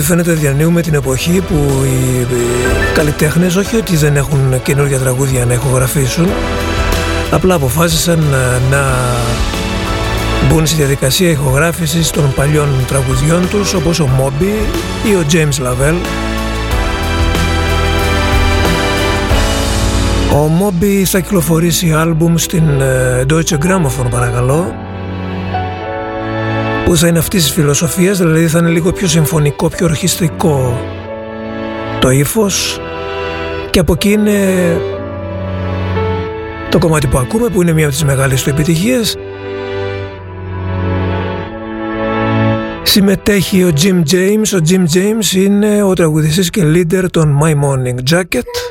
ό,τι φαίνεται διανύουμε την εποχή που οι καλλιτέχνες όχι ότι δεν έχουν καινούργια τραγούδια να ηχογραφήσουν απλά αποφάσισαν να, να μπουν στη διαδικασία ηχογράφησης των παλιών τραγουδιών τους όπως ο Moby ή ο James Lavelle. Ο Moby θα κυκλοφορήσει άλμπουμ στην ε, Deutsche Grammophon παρακαλώ που θα είναι αυτής της φιλοσοφίας, δηλαδή θα είναι λίγο πιο συμφωνικό, πιο ορχιστρικό το ύφος. Και από εκεί είναι το κομμάτι που ακούμε που είναι μία από τις μεγάλες του επιτυχίες. Συμμετέχει ο Jim James, ο Jim James είναι ο τραγουδιστής και leader των My Morning Jacket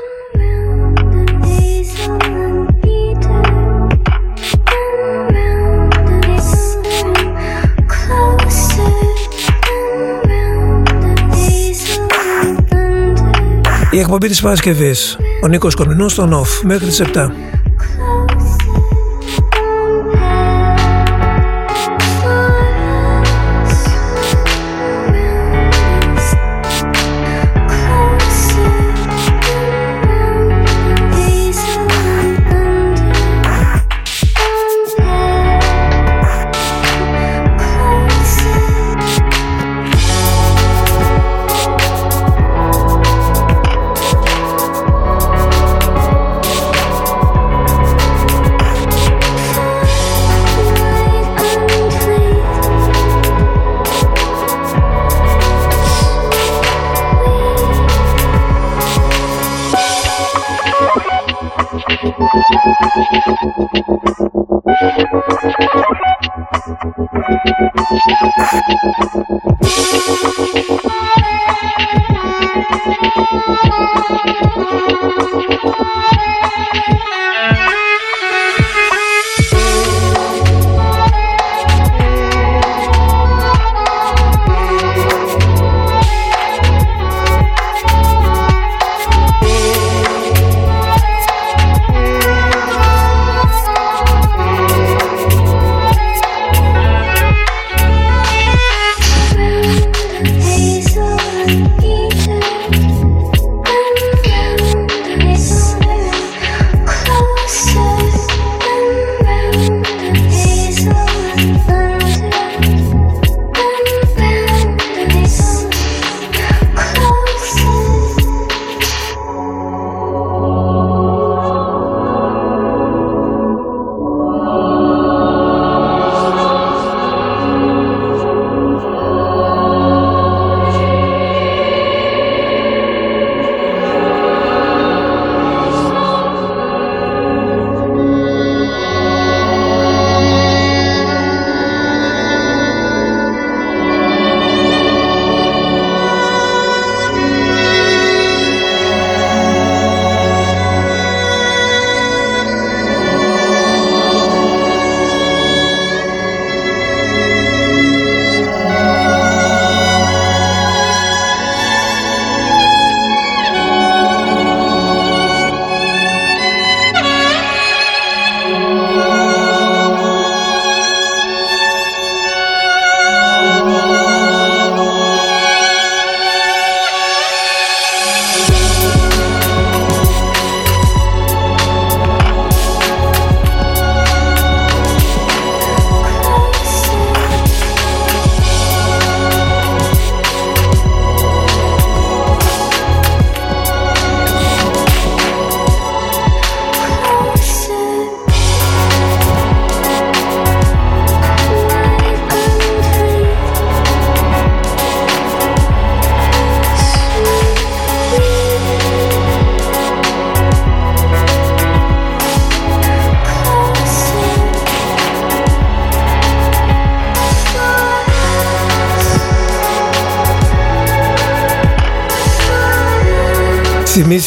εκπομπή της Παρασκευής. Ο Νίκος Κομινός στον OFF μέχρι τις 7. Thank you.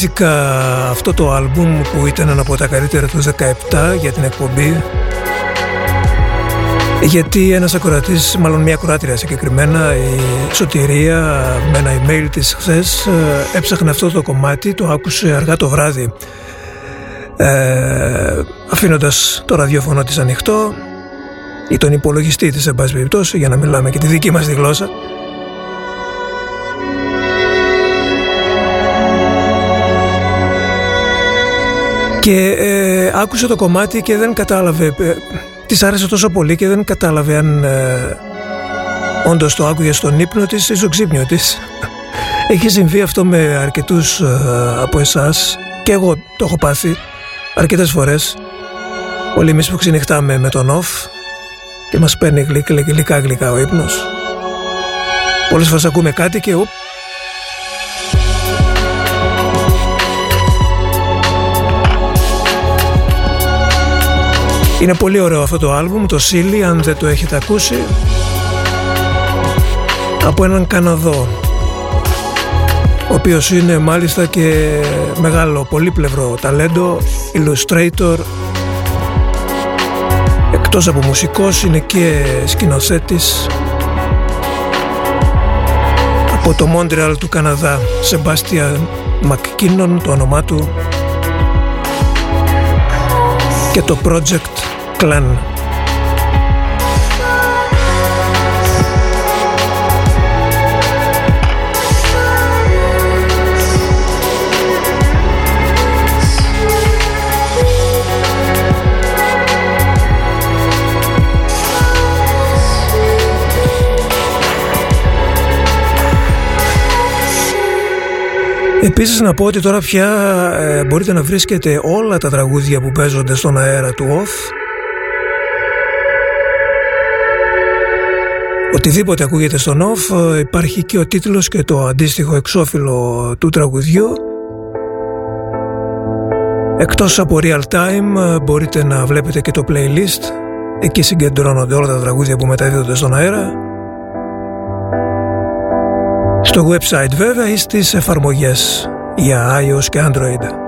Θυμήθηκα αυτό το άλμπουμ που ήταν ένα από τα καλύτερα του 17 για την εκπομπή. Γιατί ένας ακροατής, μάλλον μια ακροάτρια συγκεκριμένα, η Σωτηρία με ένα email της χθες έψαχνε αυτό το κομμάτι, το άκουσε αργά το βράδυ. Ε, αφήνοντας το ραδιόφωνο της ανοιχτό ή τον υπολογιστή της εν πάση περιπτώσει για να μιλάμε και τη δική μας τη γλώσσα και ε, άκουσε το κομμάτι και δεν κατάλαβε ε, της άρεσε τόσο πολύ και δεν κατάλαβε αν ε, όντως το άκουγε στον ύπνο της ή στο ξύπνιο της. Έχει συμβεί αυτό με αρκετούς ε, από εσάς. Και εγώ το έχω πάθει αρκετές φορές. Όλοι εμείς που ξενυχτάμε με τον off και μας παίρνει γλυκά γλυκά γλυκά ο ύπνος. Πολλές φορές ακούμε κάτι και Είναι πολύ ωραίο αυτό το άλμπουμ, το Silly, αν δεν το έχετε ακούσει. Από έναν Καναδό, ο οποίος είναι μάλιστα και μεγάλο πολύπλευρο ταλέντο, illustrator, εκτός από μουσικός είναι και σκηνοθέτης. Από το Montreal του Καναδά, Sebastian McKinnon το όνομά του. Και το project Clan. Επίσης να πω ότι τώρα πια ε, μπορείτε να βρίσκετε όλα τα τραγούδια που παίζονται στον αέρα του OFF Οτιδήποτε ακούγεται στον off ε, υπάρχει και ο τίτλος και το αντίστοιχο εξώφυλλο του τραγουδιού. Εκτός από real time ε, μπορείτε να βλέπετε και το playlist. Εκεί συγκεντρώνονται όλα τα τραγούδια που μεταδίδονται στον αέρα. Στο website βέβαια ή στις εφαρμογές για iOS και Android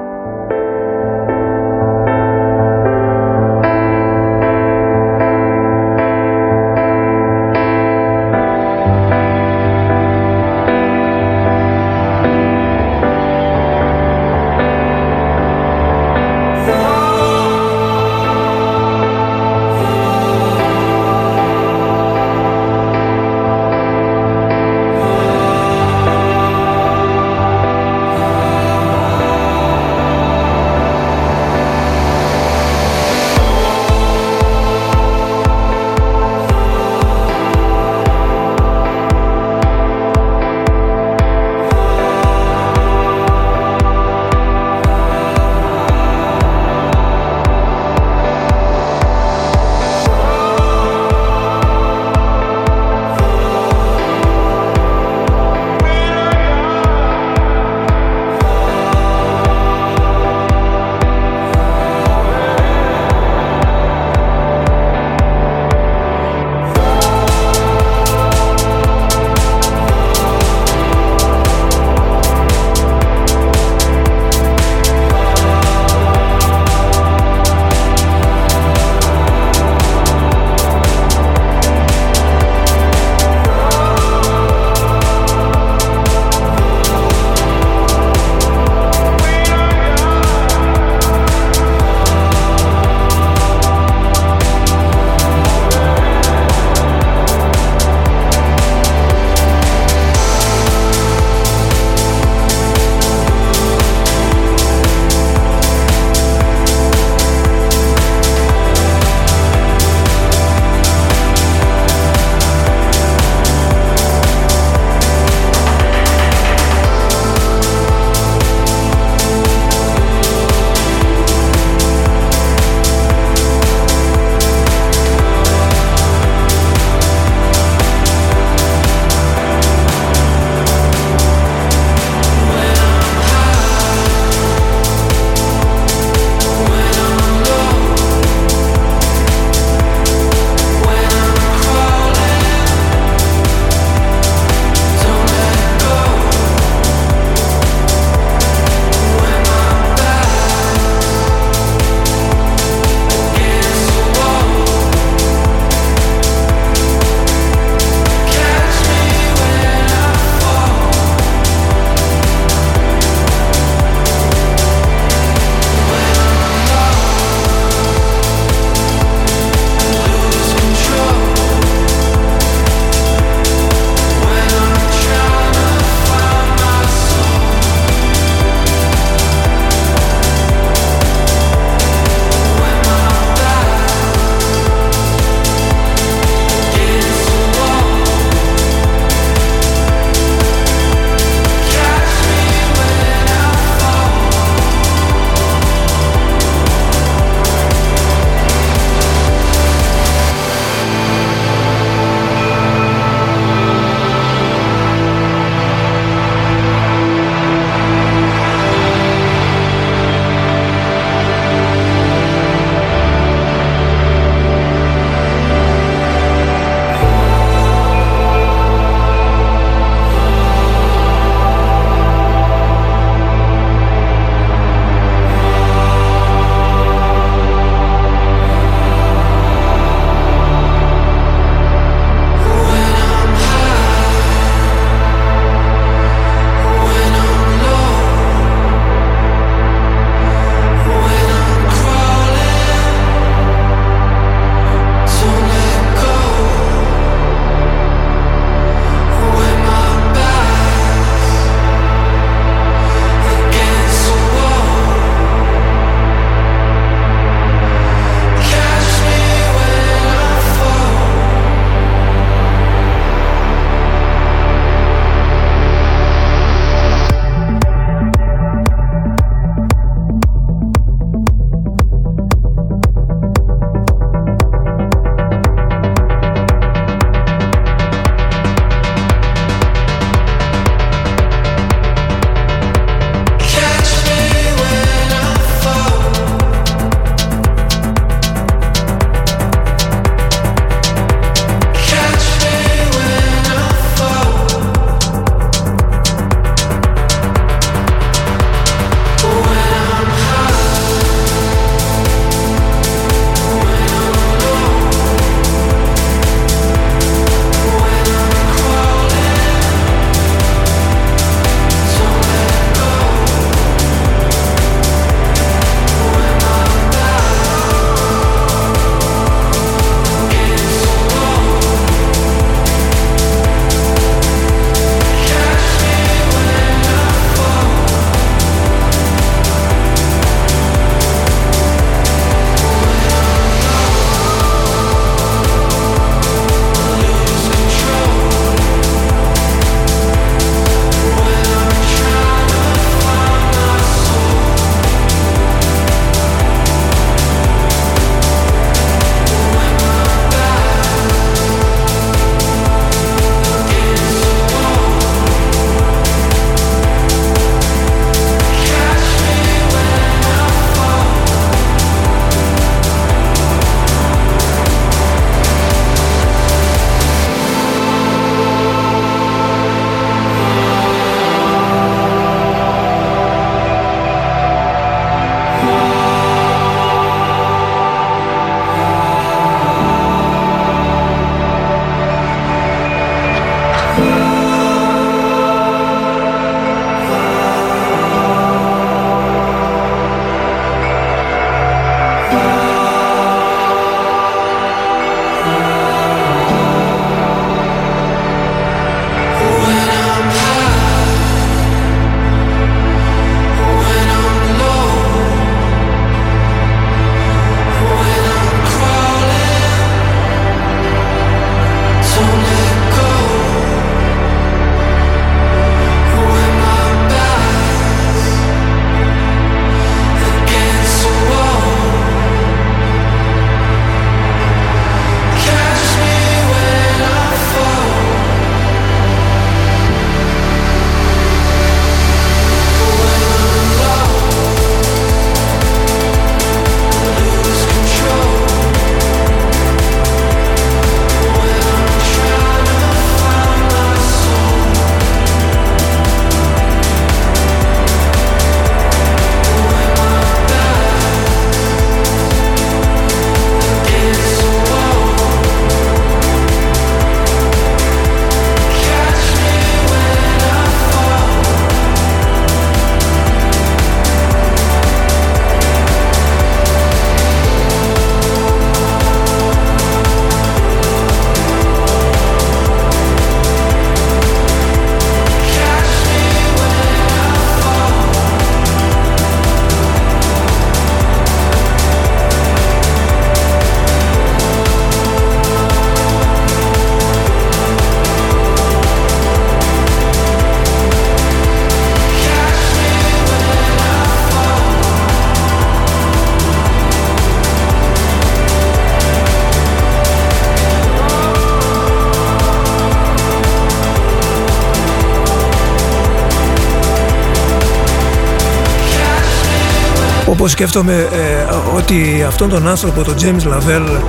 όπως σκέφτομαι ε, ότι αυτόν τον άνθρωπο, τον James Lavelle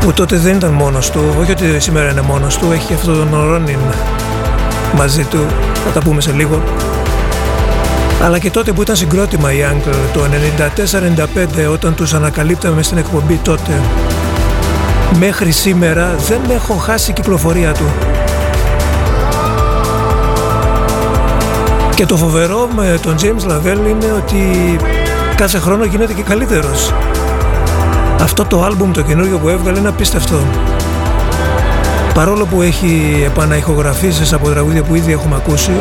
που τότε δεν ήταν μόνος του, όχι ότι σήμερα είναι μόνος του, έχει αυτόν τον Ρόνιν μαζί του, θα τα πούμε σε λίγο αλλά και τότε που ήταν συγκρότημα οι Uncle το 94-95 όταν τους ανακαλύπταμε στην εκπομπή τότε μέχρι σήμερα δεν έχω χάσει κυκλοφορία του. Και το φοβερό με τον James Lavelle είναι ότι κάθε χρόνο γίνεται και καλύτερος. Αυτό το άλμπουμ το καινούργιο που έβγαλε είναι απίστευτο. Παρόλο που έχει επαναηχογραφήσεις από τραγούδια που ήδη έχουμε ακούσει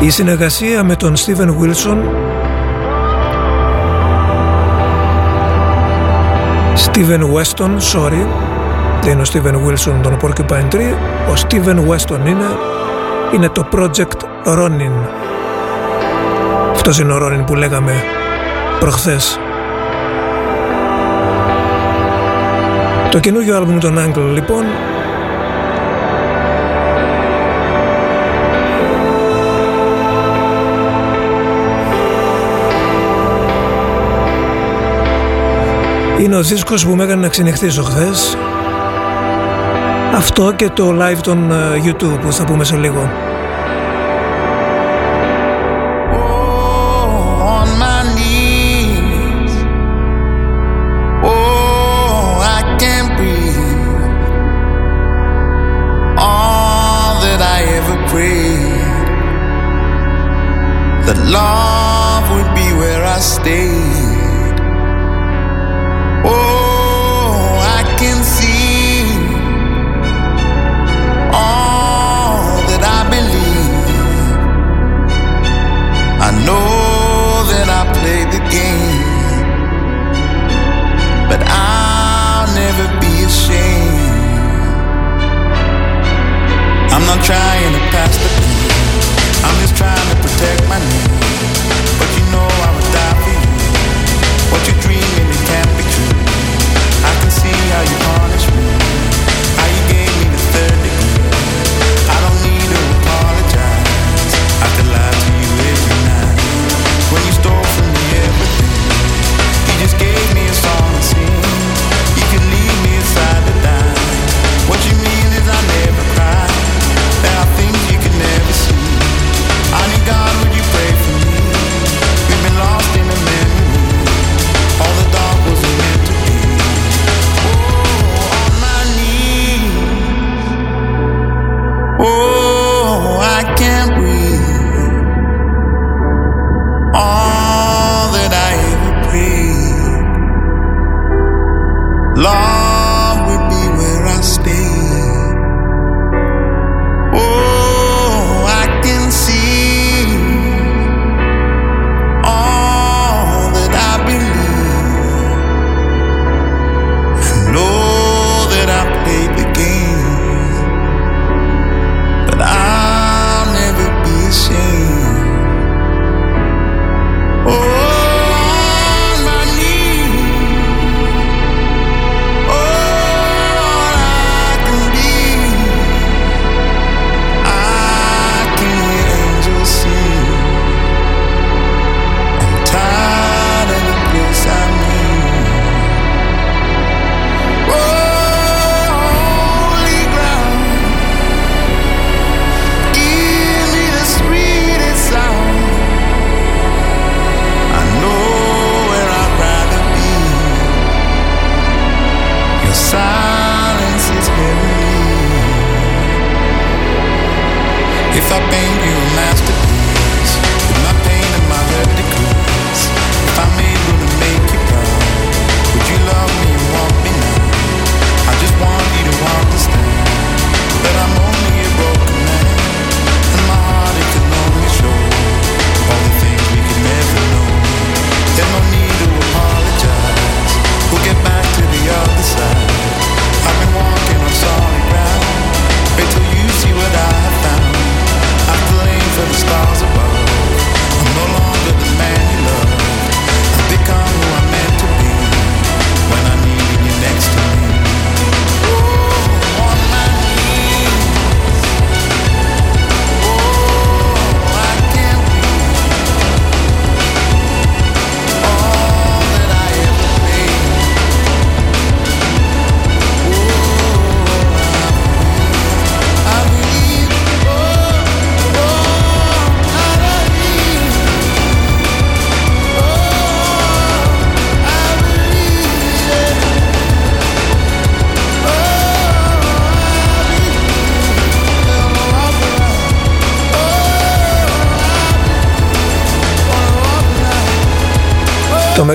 Η συνεργασία με τον Steven Wilson Steven Weston, sorry δεν είναι ο Steven Wilson τον Porcupine Tree ο Steven Weston είναι είναι το Project Ronin αυτός είναι ο Ronin που λέγαμε προχθές. Το καινούργιο άλμπουμ των Angle λοιπόν. Είναι ο δίσκος που με έκανε να ξενυχτήσω χθες. Αυτό και το live των ε, YouTube που θα πούμε σε λίγο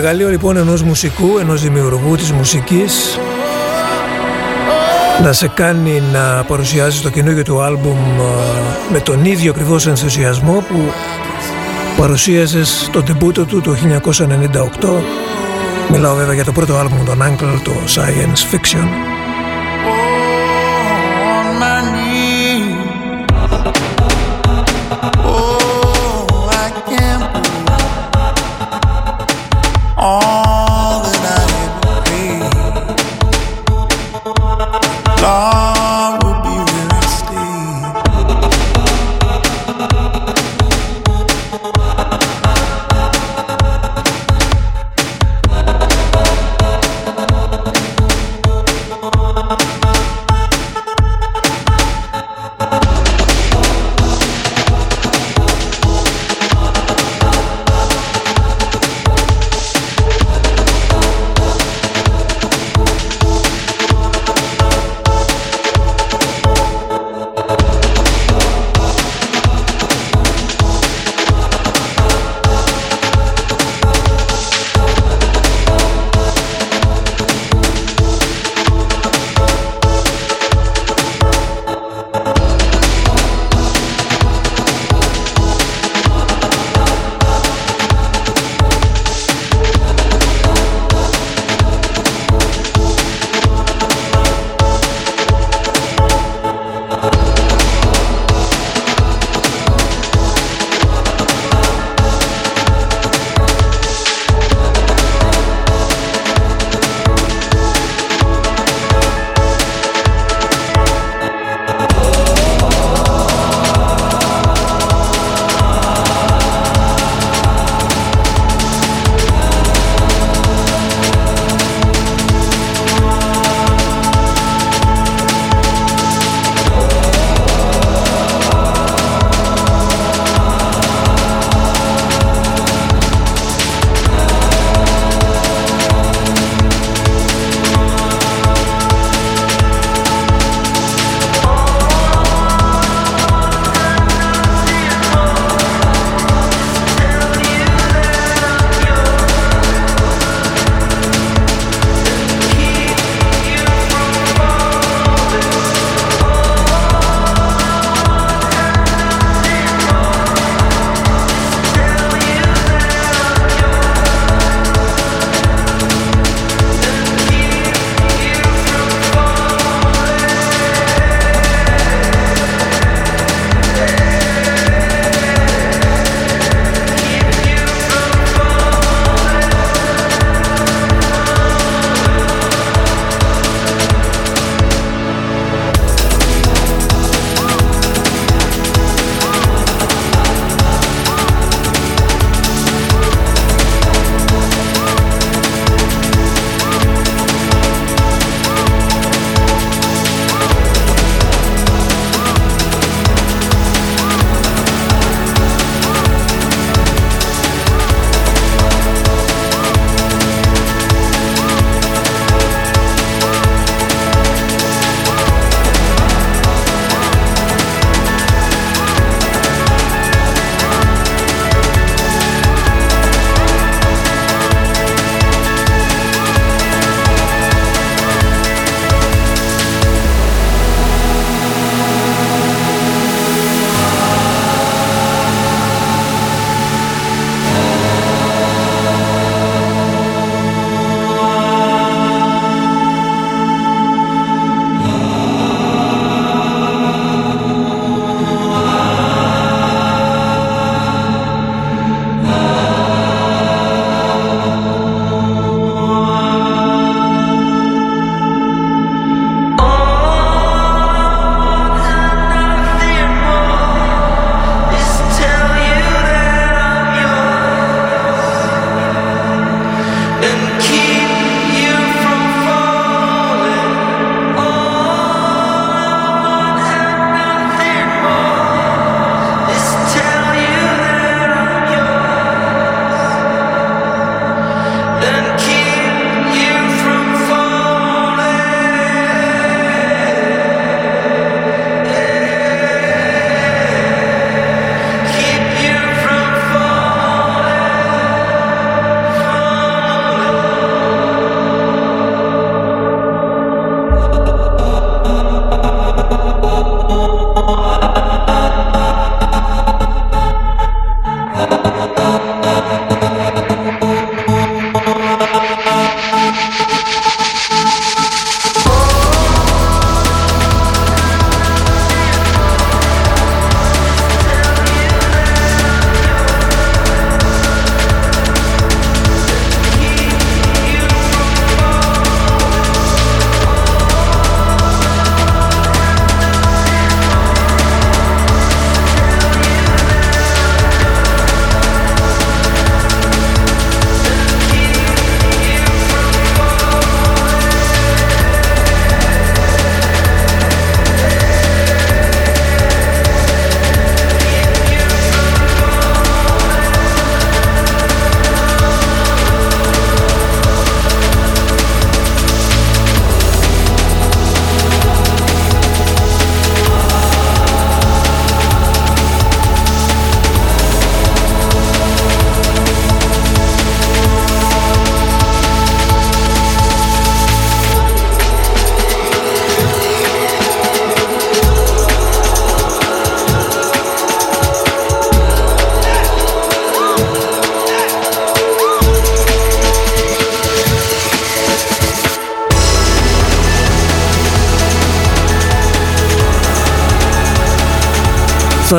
Το μεγαλείο λοιπόν ενός μουσικού, ενός δημιουργού της μουσικής να σε κάνει να παρουσιάζει το καινούργιο του άλμπουμ με τον ίδιο ακριβώς ενθουσιασμό που παρουσίαζες το τεμπούτο του το 1998 μιλάω βέβαια για το πρώτο άλμπουμ των Uncle, το Science Fiction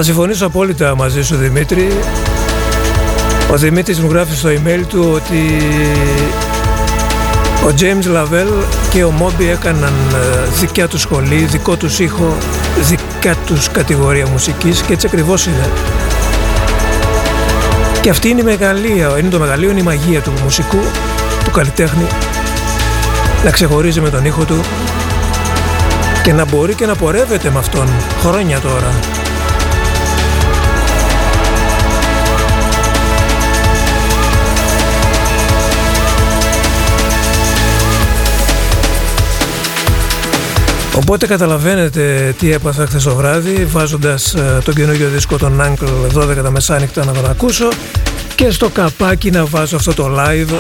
Θα συμφωνήσω απόλυτα μαζί σου Δημήτρη. Ο Δημήτρης μου γράφει στο email του ότι ο James Lavelle και ο Moby έκαναν ε, δικιά τους σχολή, δικό τους ήχο, δικά τους κατηγορία μουσικής και έτσι ακριβώς είναι. Και αυτή είναι η μεγαλεία, είναι το μεγαλείο, είναι η μαγεία του μουσικού, του καλλιτέχνη να ξεχωρίζει με τον ήχο του και να μπορεί και να πορεύεται με αυτόν χρόνια τώρα. Οπότε καταλαβαίνετε τι έπαθα χθες το βράδυ βάζοντας uh, τον καινούργιο δίσκο των Uncle 12 τα μεσάνυχτα να τον ακούσω και στο καπάκι να βάζω αυτό το live.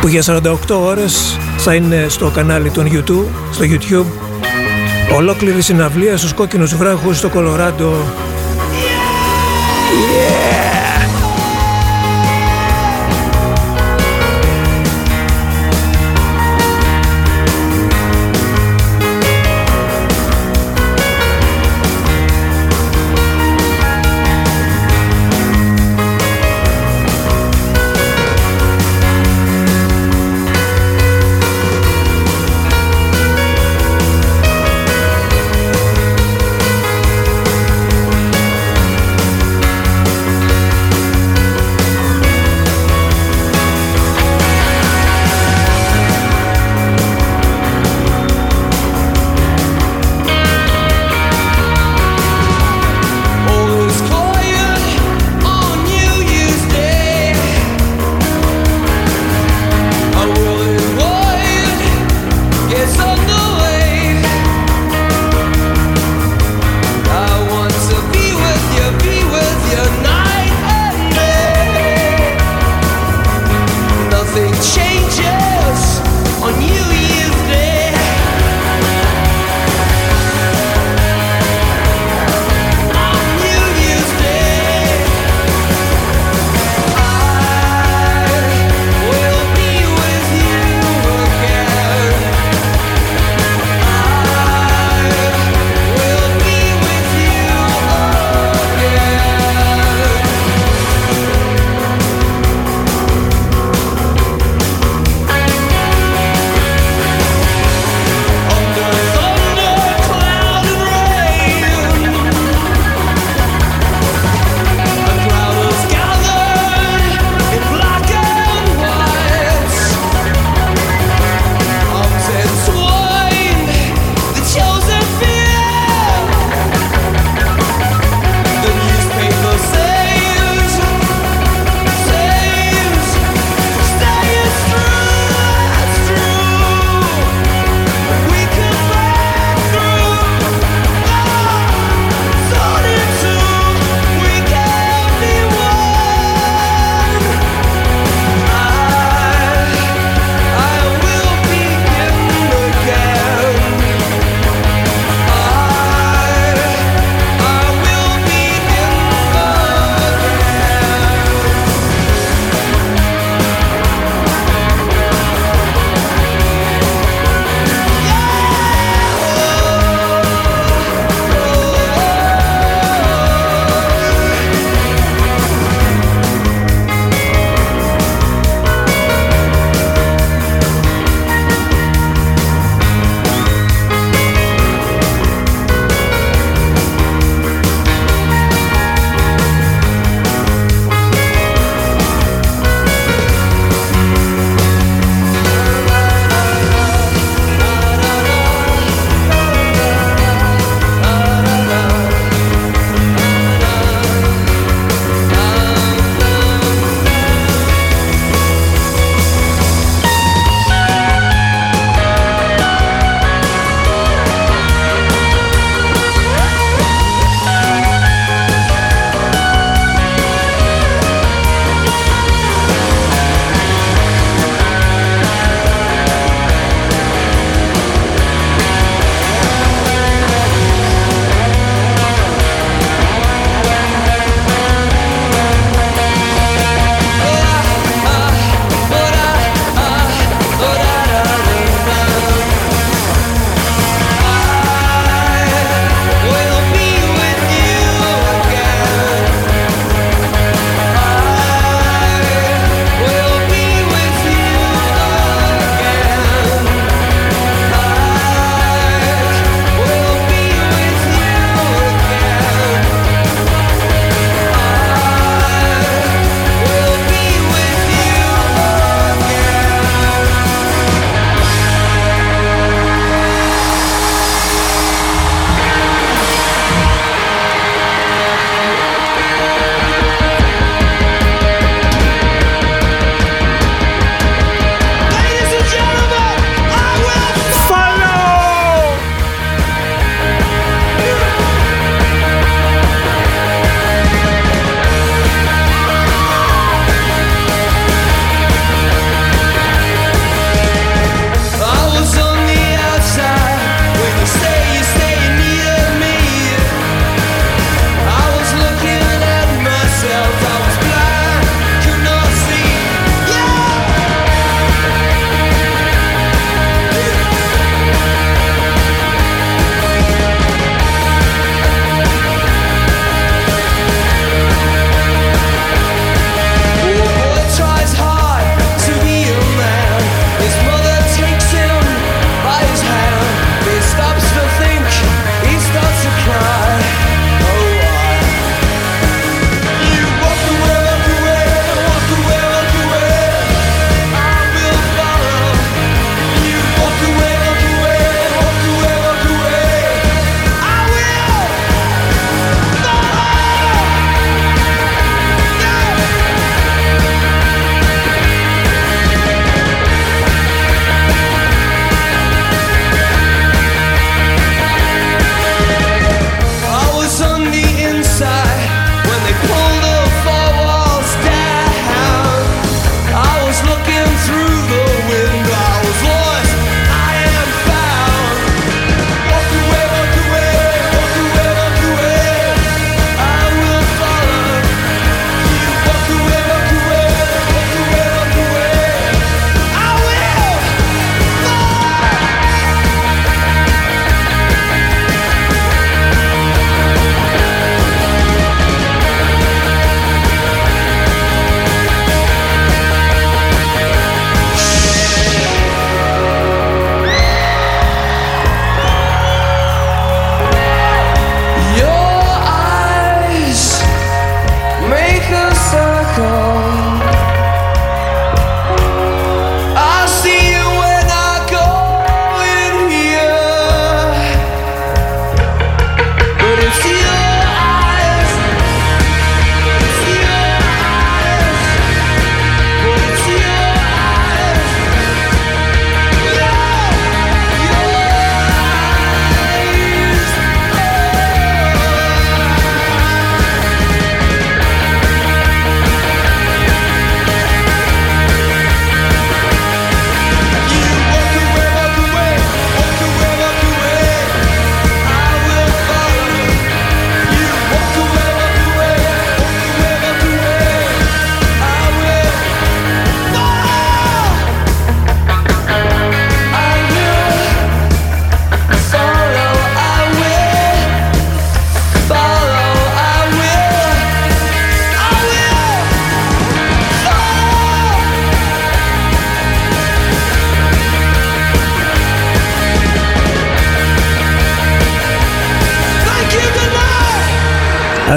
Που για 48 ώρες θα είναι στο κανάλι των YouTube, στο YouTube. Ολόκληρη συναυλία στους κόκκινους βράχους στο Κολοράντο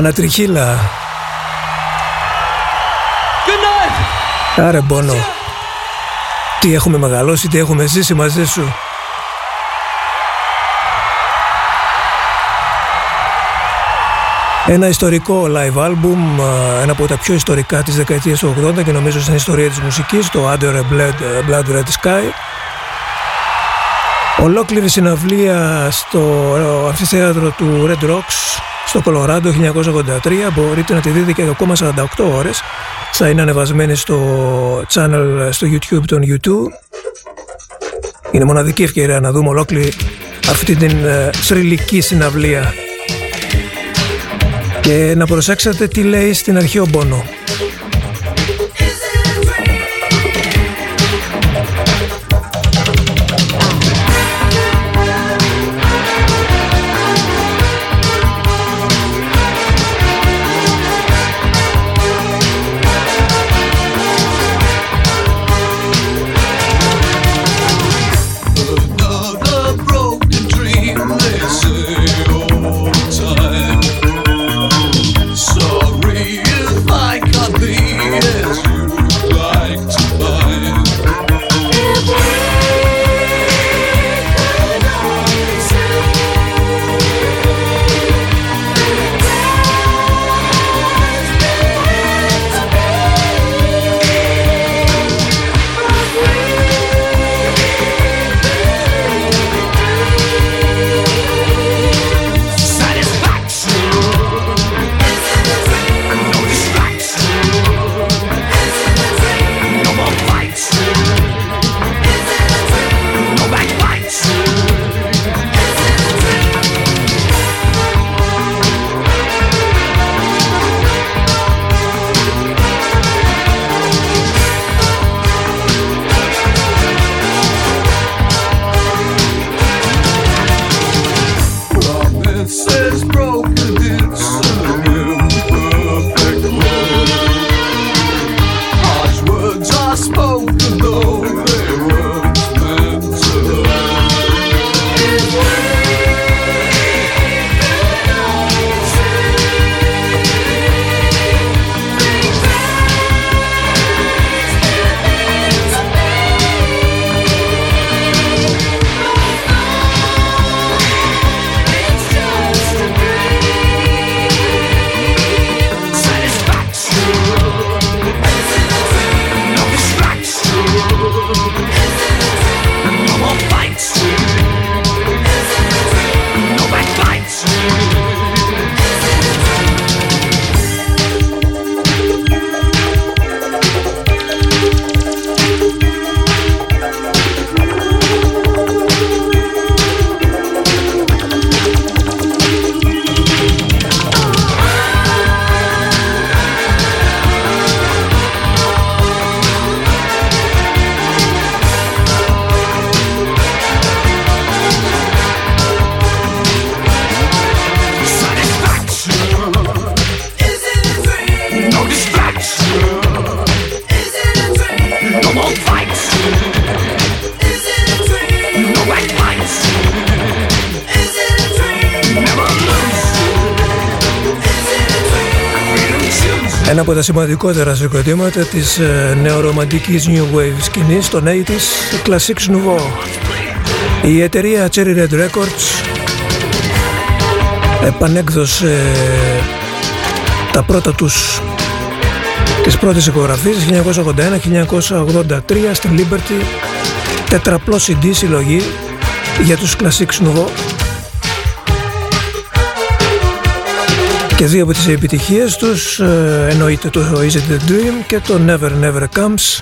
Ανατριχίλα. Άρε Μπόνο. Τι έχουμε μεγαλώσει, τι έχουμε ζήσει μαζί σου. Ένα ιστορικό live album, ένα από τα πιο ιστορικά της δεκαετίας του 80 και νομίζω στην ιστορία της μουσικής, το Under a Blood, Blood Red Sky. Ολόκληρη συναυλία στο αμφιθέατρο του Red Rocks στο Κολοράντο 1983 μπορείτε να τη δείτε και ακόμα 48 ώρες. Θα είναι ανεβασμένη στο channel στο YouTube των YouTube. Είναι μοναδική ευκαιρία να δούμε ολόκληρη αυτή την ε, θρηλυκή συναυλία. Και να προσέξετε τι λέει στην αρχή ο Μπόνο σημαντικότερα συγκροτήματα της ε, νεορομαντικής New Wave σκηνής των 80's, Classics Nouveau. Η εταιρεία Cherry Red Records επανέκδωσε τα πρώτα τους τις πρώτες ηχογραφίες 1981-1983 στην Liberty τετραπλό CD συλλογή για τους Classics Nouveau Και δύο από τις επιτυχίες τους ε, εννοείται το Is It The Dream και το Never Never Comes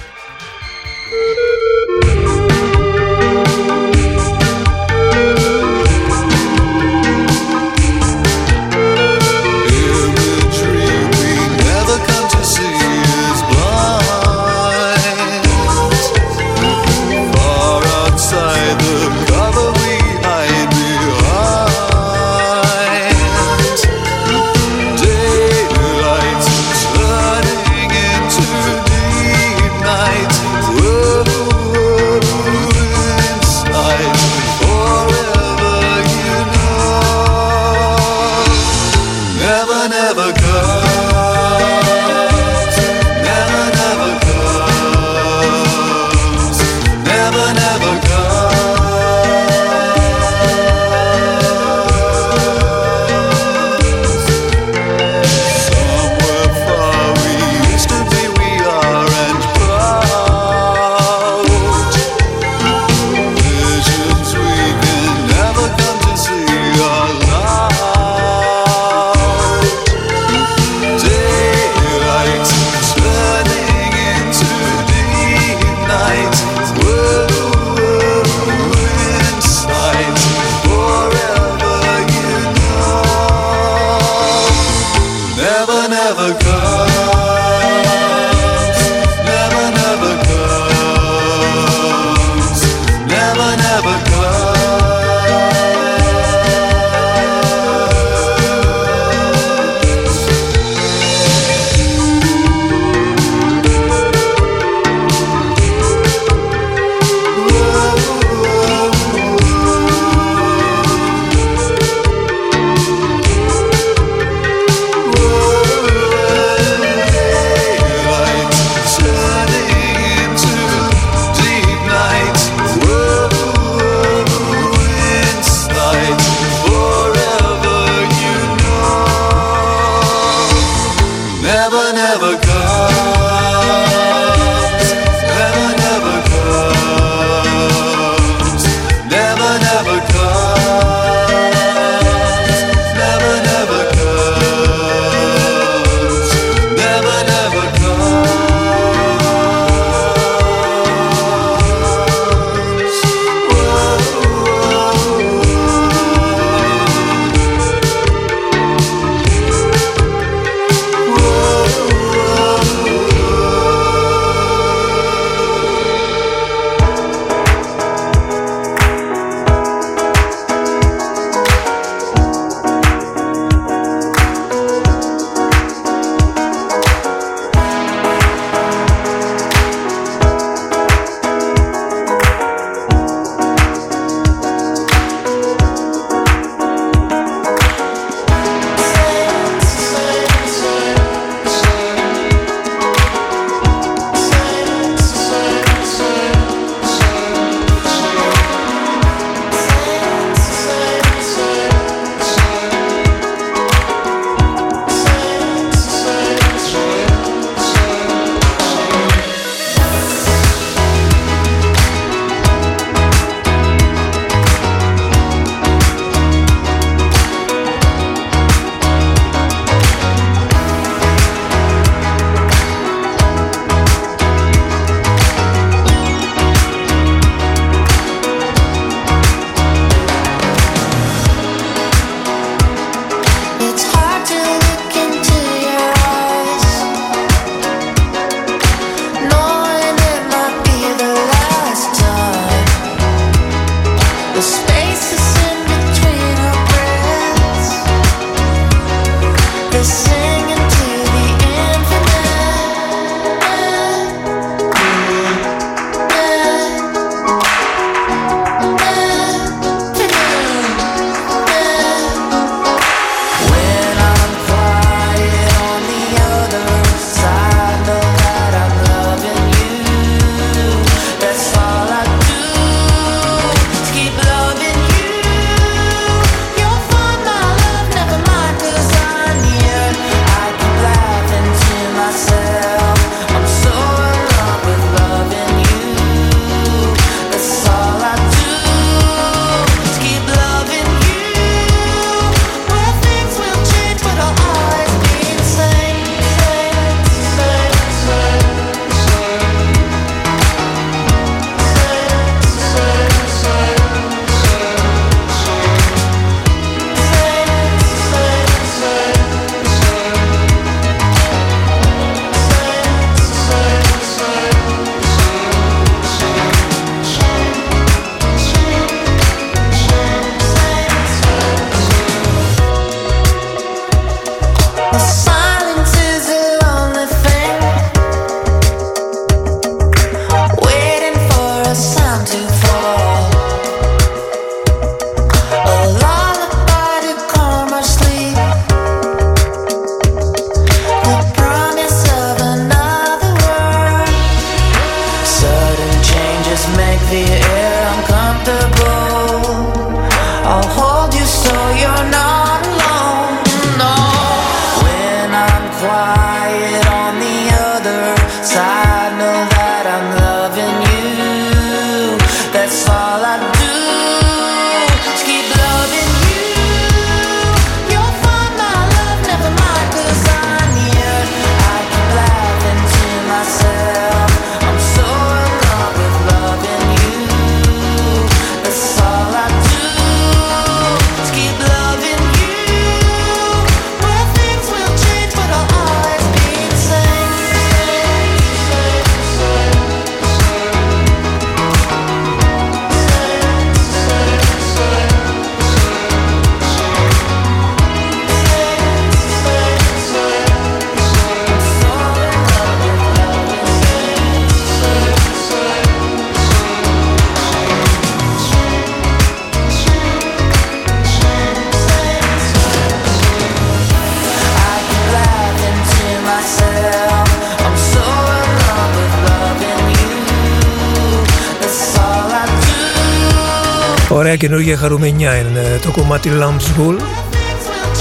καινούργια χαρούμενιά είναι το κομμάτι Lamb's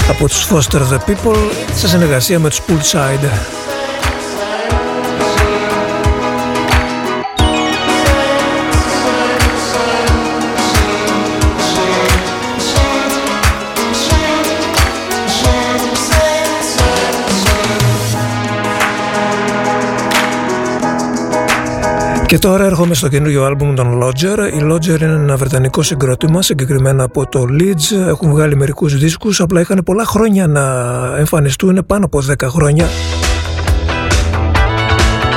από τους Foster the People σε συνεργασία με τους Poolside. Και τώρα έρχομαι στο καινούριο άλμπουμ των Lodger. Οι Lodger είναι ένα βρετανικό συγκρότημα, συγκεκριμένα από το Leeds. Έχουν βγάλει μερικούς δίσκους, απλά είχαν πολλά χρόνια να εμφανιστούν, πάνω από 10 χρόνια.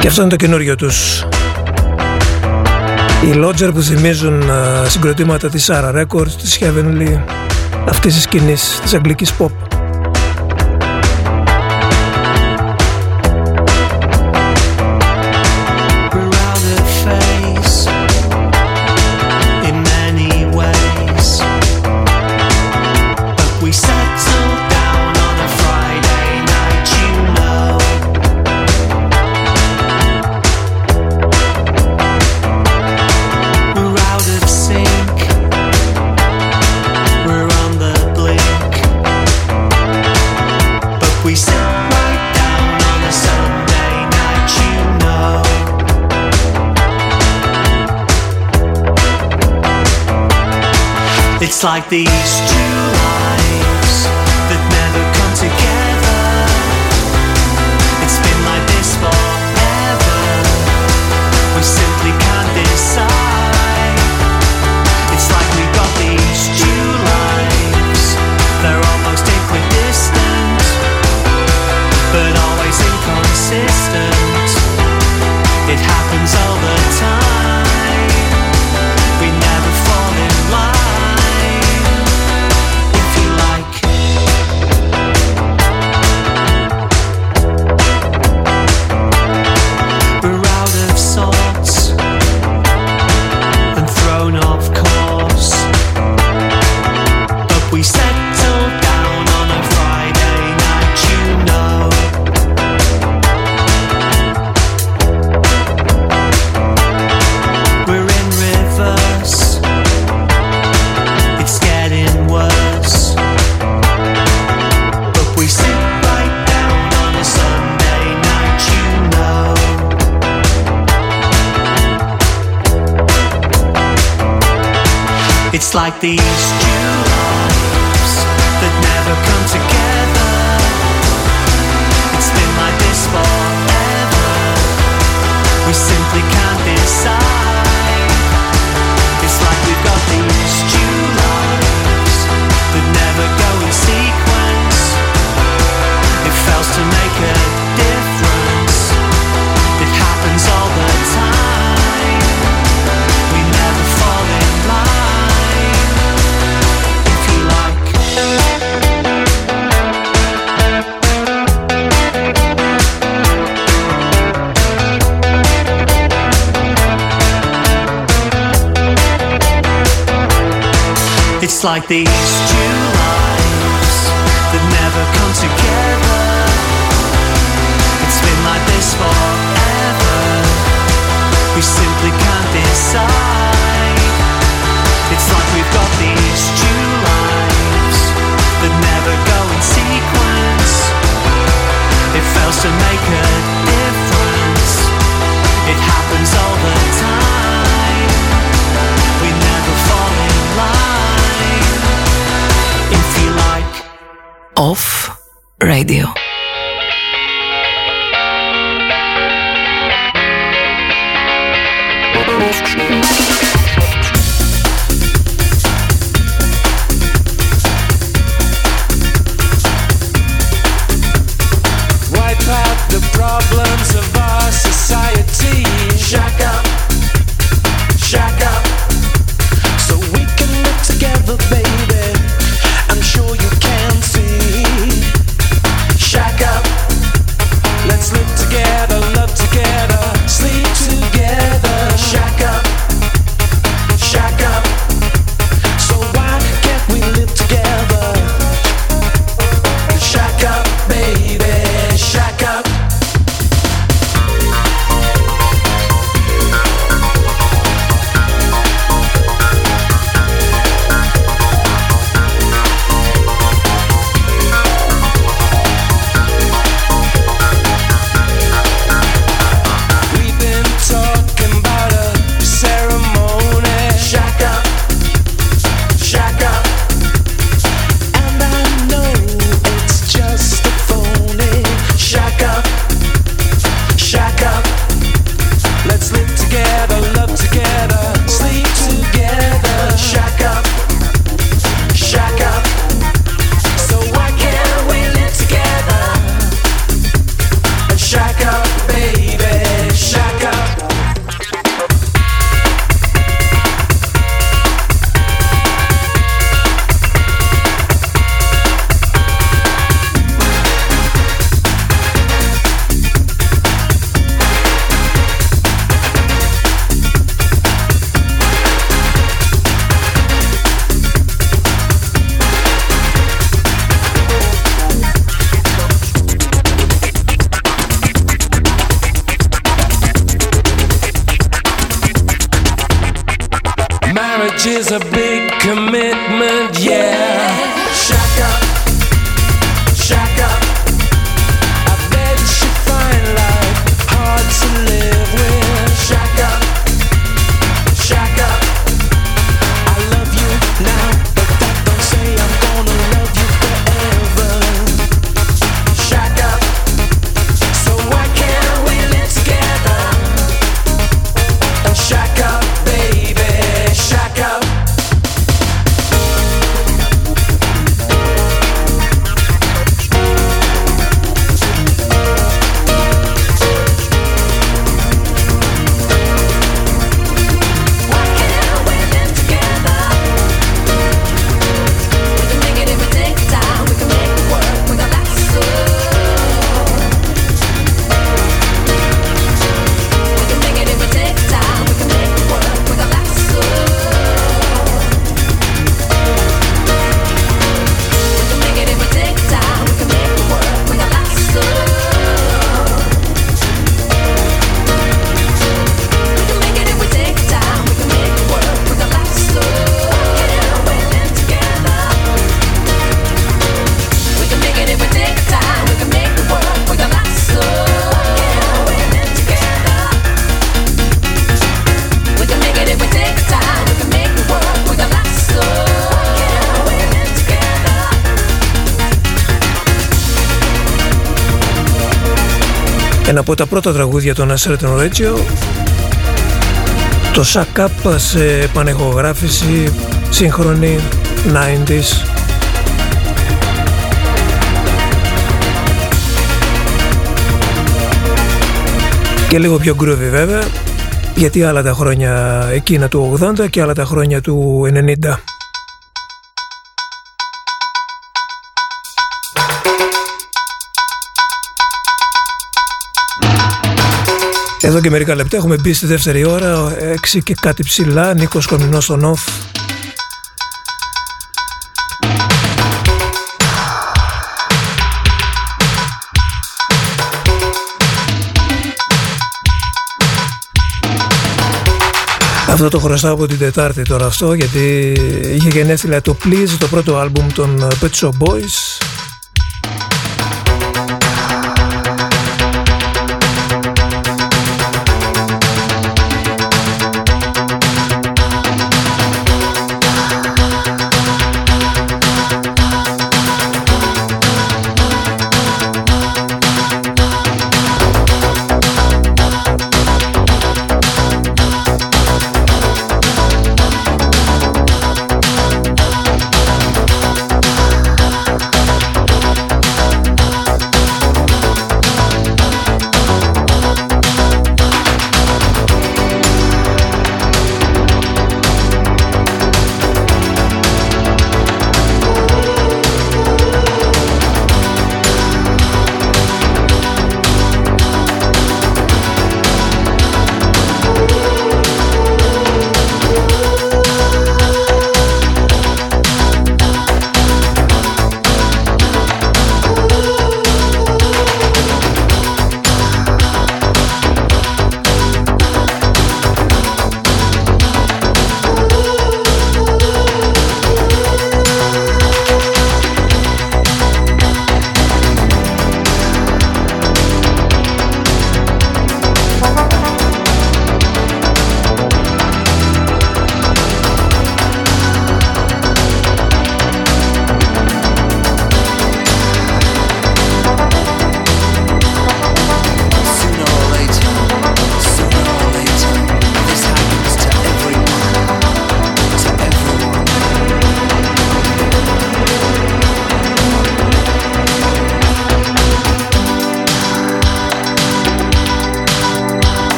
Και αυτό είναι το καινούριο τους. Οι Lodger που θυμίζουν συγκροτήματα της Sarah Records, της Heavenly, αυτής της σκηνής, της αγγλικής pop. It's like these these these από τα πρώτα τραγούδια των Asserton Regio το Shack Up σε πανεχογράφηση σύγχρονη 90s και λίγο πιο groovy βέβαια γιατί άλλα τα χρόνια εκείνα του 80 και άλλα τα χρόνια του 90 Εδώ και μερικά λεπτά. Έχουμε μπει στη δεύτερη ώρα, 6 και κάτι ψηλά, Νίκος Κομινός στον off. Αυτό το χρωστάω από την Τετάρτη τώρα αυτό γιατί είχε γενέθλια το Please, το πρώτο άλμπουμ των Pet Shop Boys.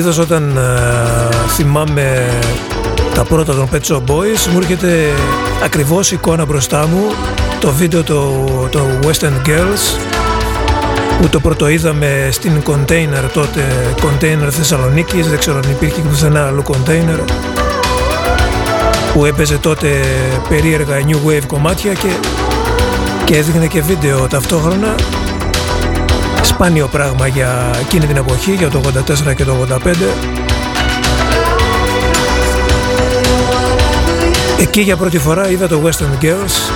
Συνήθως όταν ε, θυμάμαι τα πρώτα των Pet Shop Boys μου έρχεται ακριβώς εικόνα μπροστά μου το βίντεο το, το Western Girls που το πρώτο είδαμε στην container τότε, container Θεσσαλονίκης, δεν ξέρω αν υπήρχε και πουθενά άλλο container που έπαιζε τότε περίεργα new wave κομμάτια και, και έδειχνε και βίντεο ταυτόχρονα σπάνιο πράγμα για εκείνη την εποχή, για το 84 και το 85 Εκεί για πρώτη φορά είδα το Western Girls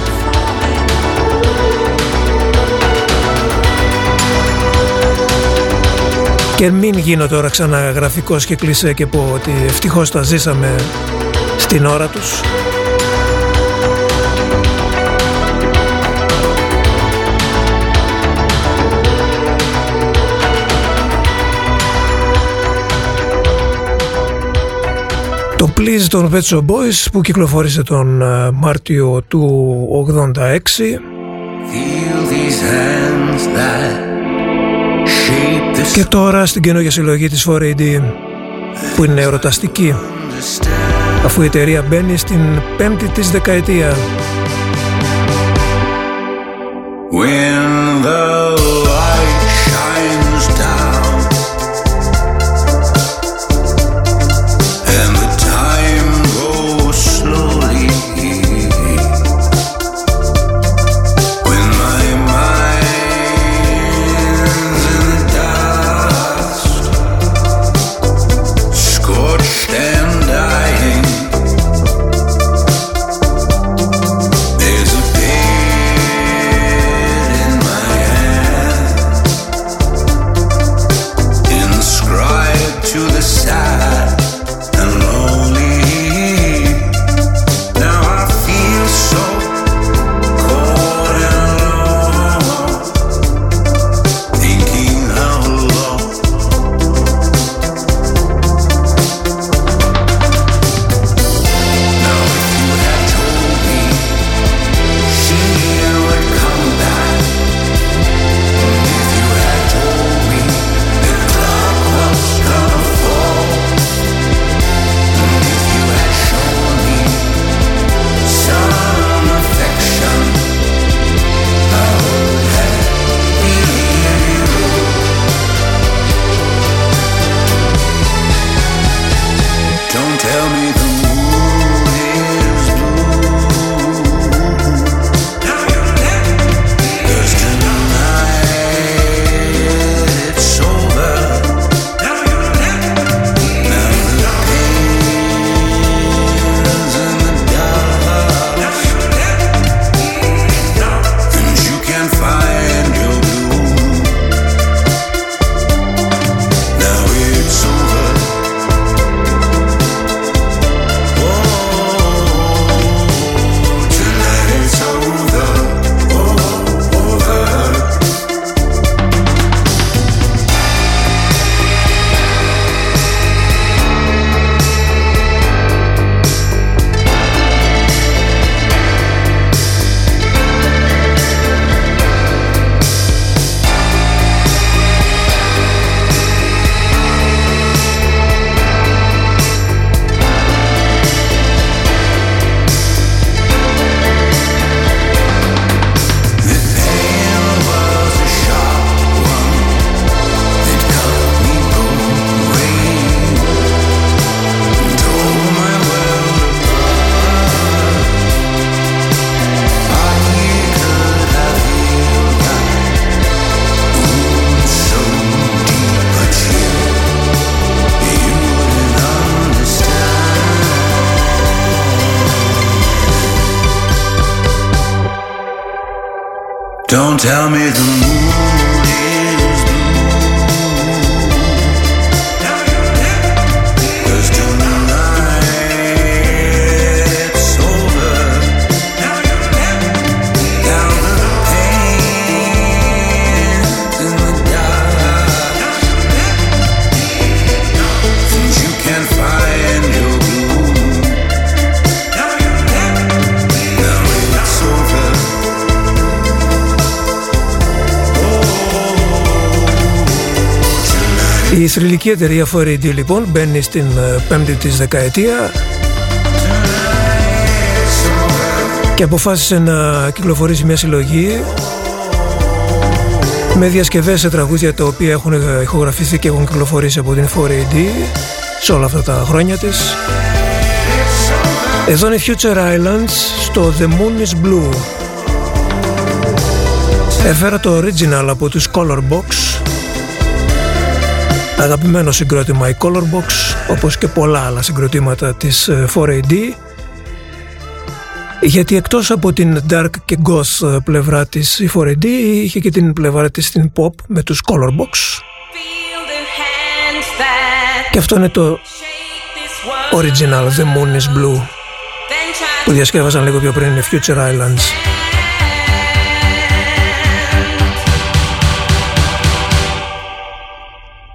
Και μην γίνω τώρα ξανά γραφικός και κλεισέ και πω ότι ευτυχώς τα ζήσαμε στην ώρα τους. Το Please των Pet Shop Boys που κυκλοφόρησε τον ε, Μάρτιο του 86 Feel these hands that shape this και τώρα στην καινούργια συλλογή της 4AD που είναι ερωταστική αφού η εταιρεία μπαίνει στην πέμπτη της δεκαετία. When the Η θρηλυκή εταιρεία 4AD λοιπόν μπαίνει στην ε, πέμπτη της δεκαετία και αποφάσισε να κυκλοφορήσει μια συλλογή με διασκευές σε τραγούδια τα οποία έχουν ηχογραφηθεί και έχουν κυκλοφορήσει από την 4AD σε όλα αυτά τα χρόνια της. Εδώ είναι Future Islands στο The Moon is Blue. Έφερα το original από τους Color Box Αγαπημένο συγκρότημα η Color Box όπως και πολλά άλλα συγκροτήματα της 4AD γιατί εκτός από την dark και goth πλευρά της η 4AD είχε και την πλευρά της στην pop με τους Color Box. Και αυτό είναι το original The Moon is Blue που διασκεύασαν λίγο πιο πριν οι Future Islands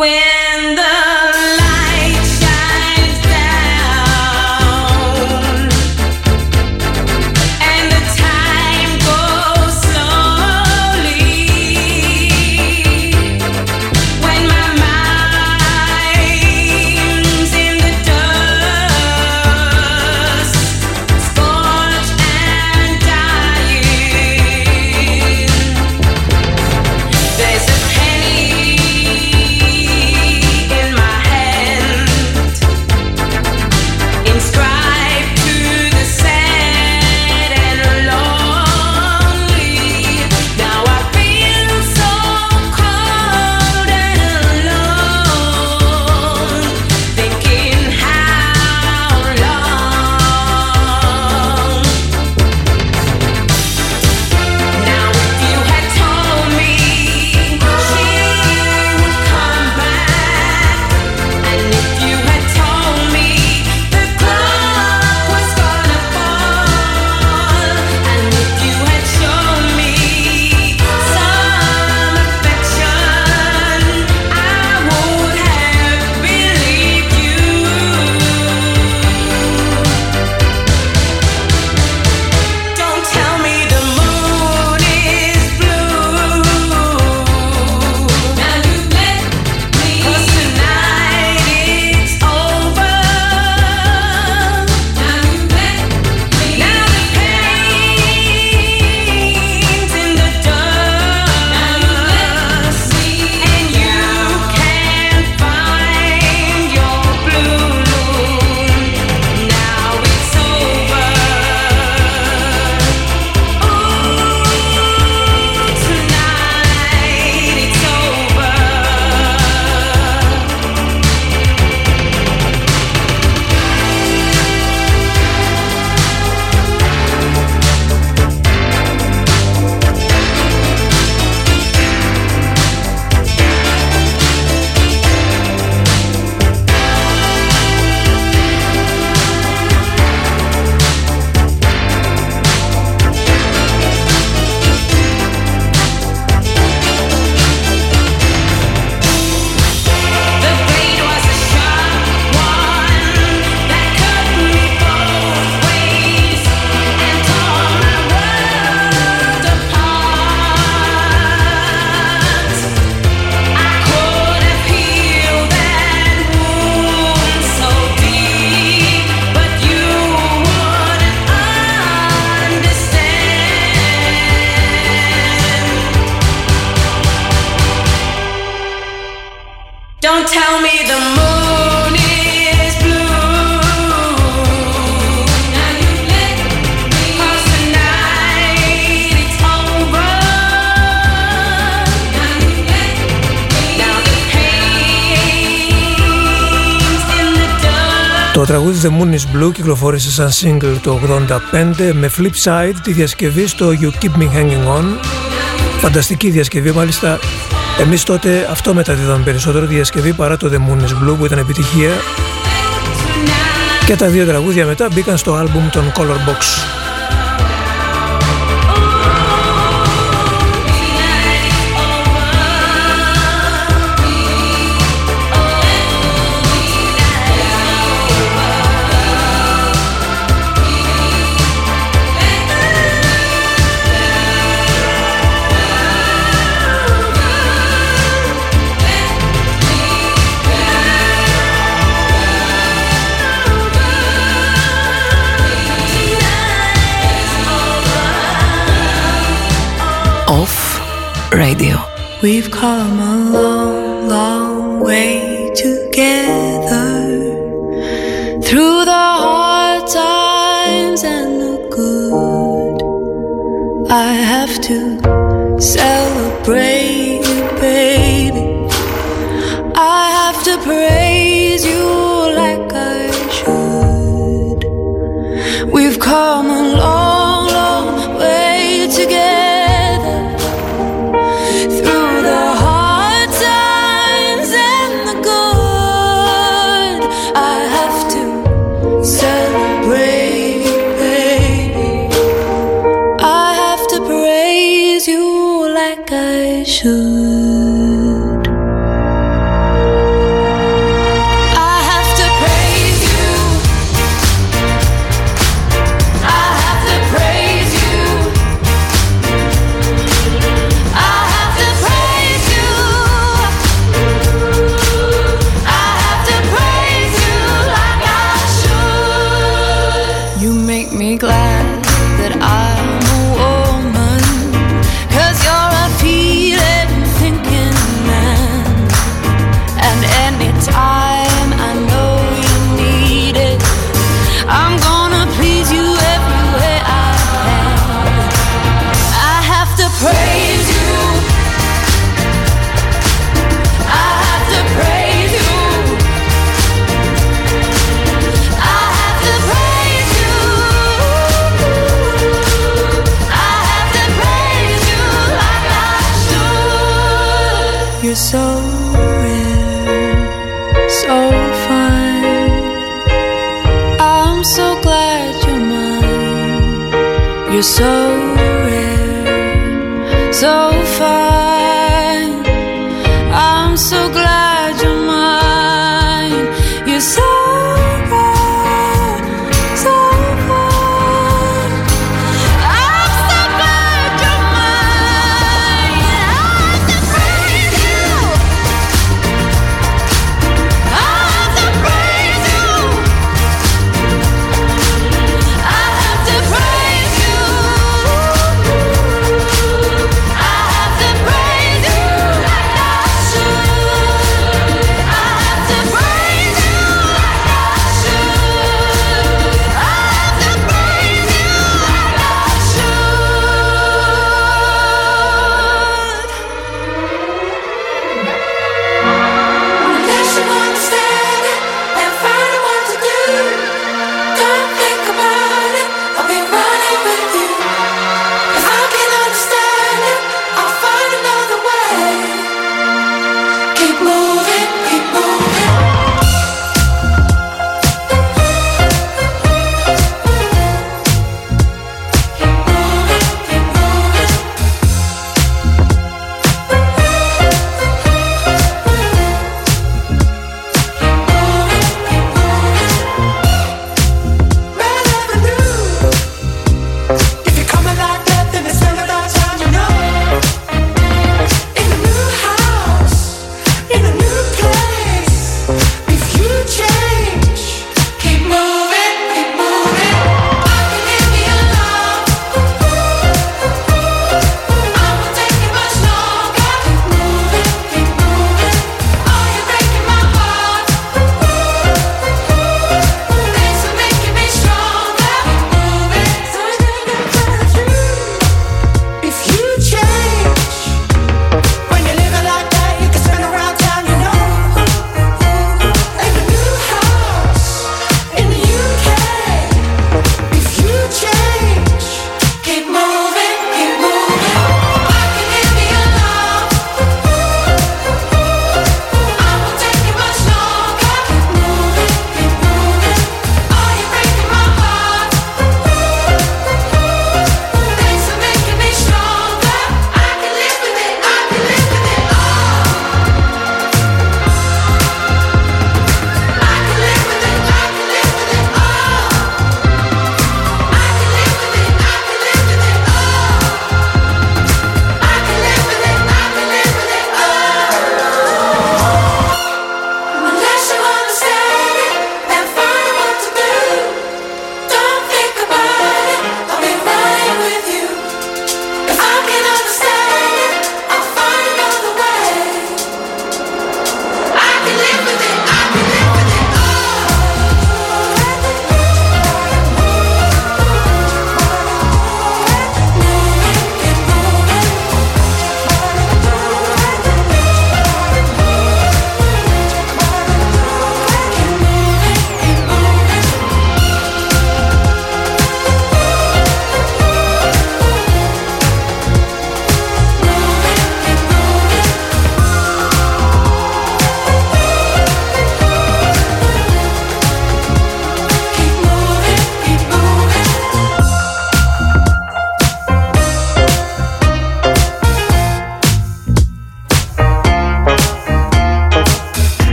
When The Moon is Blue κυκλοφόρησε σαν single το 85 με flip side τη διασκευή στο You Keep Me Hanging On. Φανταστική διασκευή, μάλιστα εμείς τότε αυτό μεταδίδαμε περισσότερο τη διασκευή παρά το The Moon is Blue που ήταν επιτυχία και τα δύο τραγούδια μετά μπήκαν στο άλμπουμ των Color Box. off radio. We've come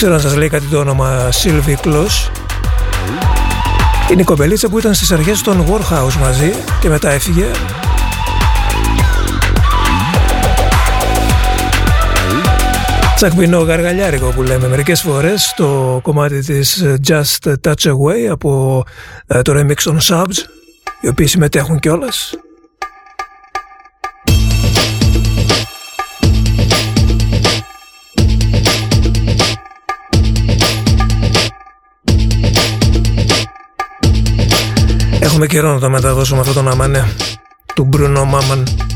ξέρω αν σας λέει κάτι το όνομα Sylvie Kloss. Είναι η κοπελίτσα που ήταν στις αρχές των Warhouse μαζί και μετά έφυγε. Τσακμινό γαργαλιάρικο που λέμε μερικές φορές το κομμάτι της Just Touch Away από ε, το remix των Subs οι οποίοι συμμετέχουν κιόλας. Έχουμε καιρό να το μεταδώσουμε αυτό να μάνε του Μπρουνο Μάμαν.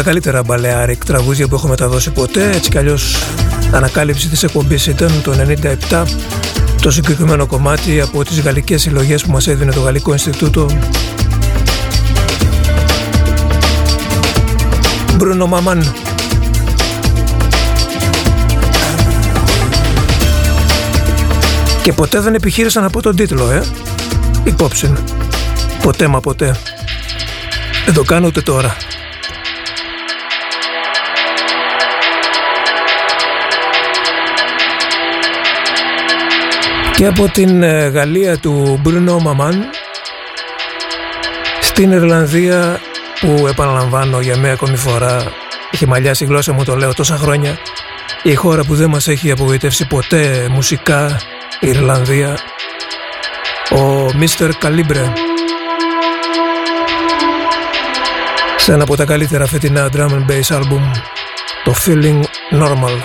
Τα καλύτερα μπαλεάρικ τραγούδια που έχω μεταδώσει ποτέ, έτσι κι αλλιώς ανακάλυψη της εκπομπής ήταν το 97 το συγκεκριμένο κομμάτι από τις γαλλικές συλλογές που μας έδινε το Γαλλικό Ινστιτούτο Μπρούνο Μαμάν Και ποτέ δεν επιχείρησα να πω τον τίτλο, ε. Υπόψη. Ποτέ μα ποτέ. Δεν το κάνω ούτε τώρα. Και από την ε, Γαλλία του Bruno Μαμάν στην Ιρλανδία που επαναλαμβάνω για μία ακόμη φορά έχει μαλλιάσει η γλώσσα μου το λέω τόσα χρόνια η χώρα που δεν μας έχει απογοητεύσει ποτέ μουσικά η Ιρλανδία ο Mr. Calibre σε ένα από τα καλύτερα φετινά drum and bass album το Feeling Normal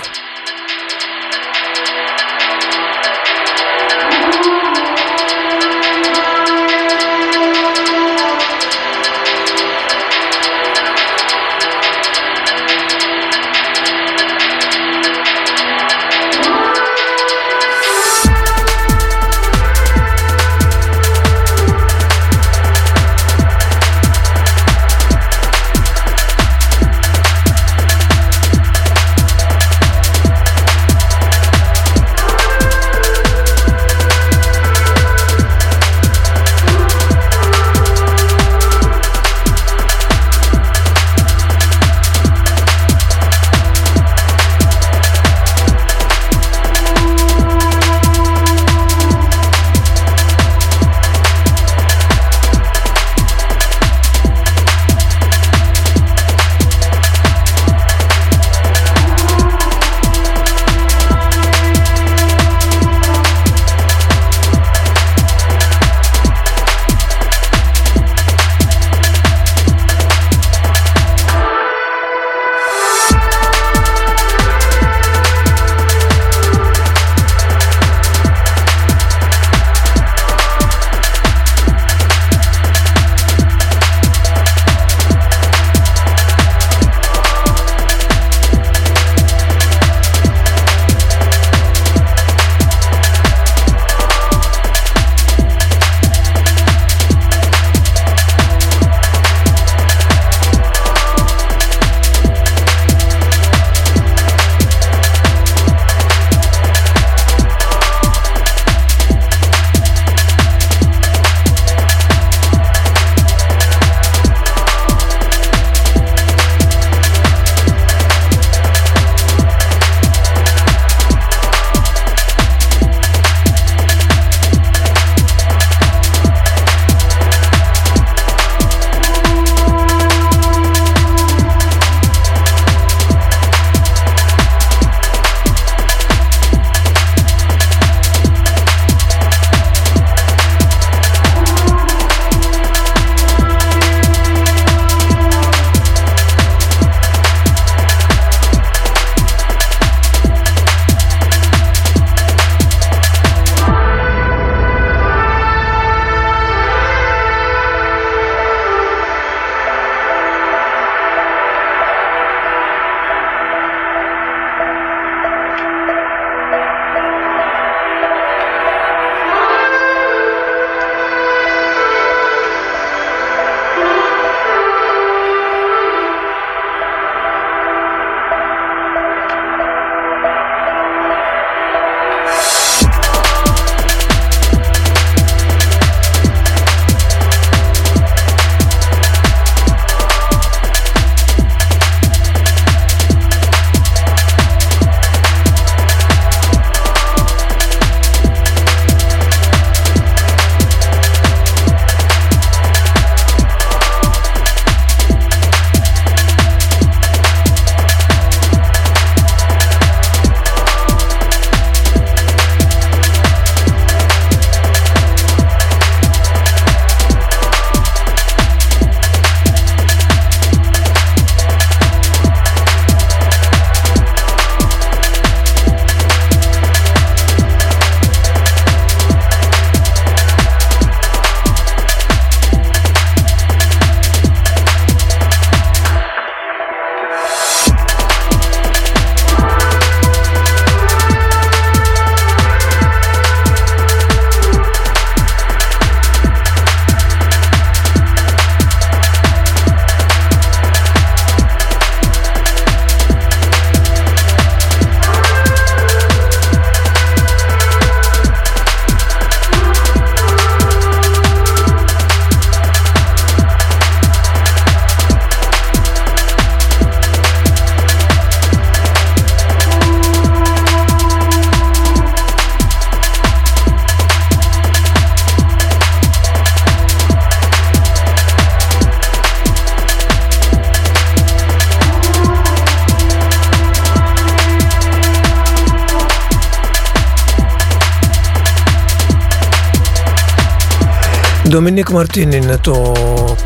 Ντομινίκ Μαρτίν είναι το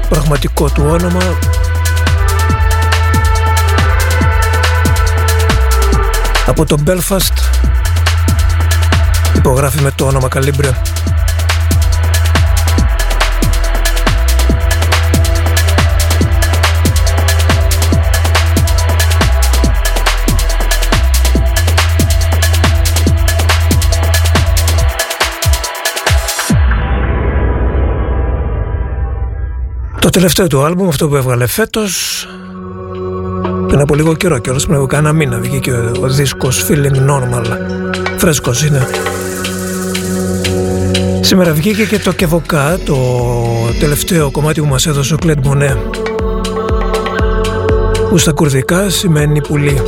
πραγματικό του όνομα. Από το Belfast υπογράφει με το όνομα Calibre. Το τελευταίο του άλμπουμ, αυτό που έβγαλε φέτος, πριν από λίγο καιρό κιόλας, πριν από κάνα μήνα βγήκε ο, ο δίσκος Feeling Normal. Φρέσκος είναι. Σήμερα βγήκε και το Κεβοκά, το τελευταίο κομμάτι που μας έδωσε ο Κλέντ Μονέ. Που στα κουρδικά σημαίνει πουλί.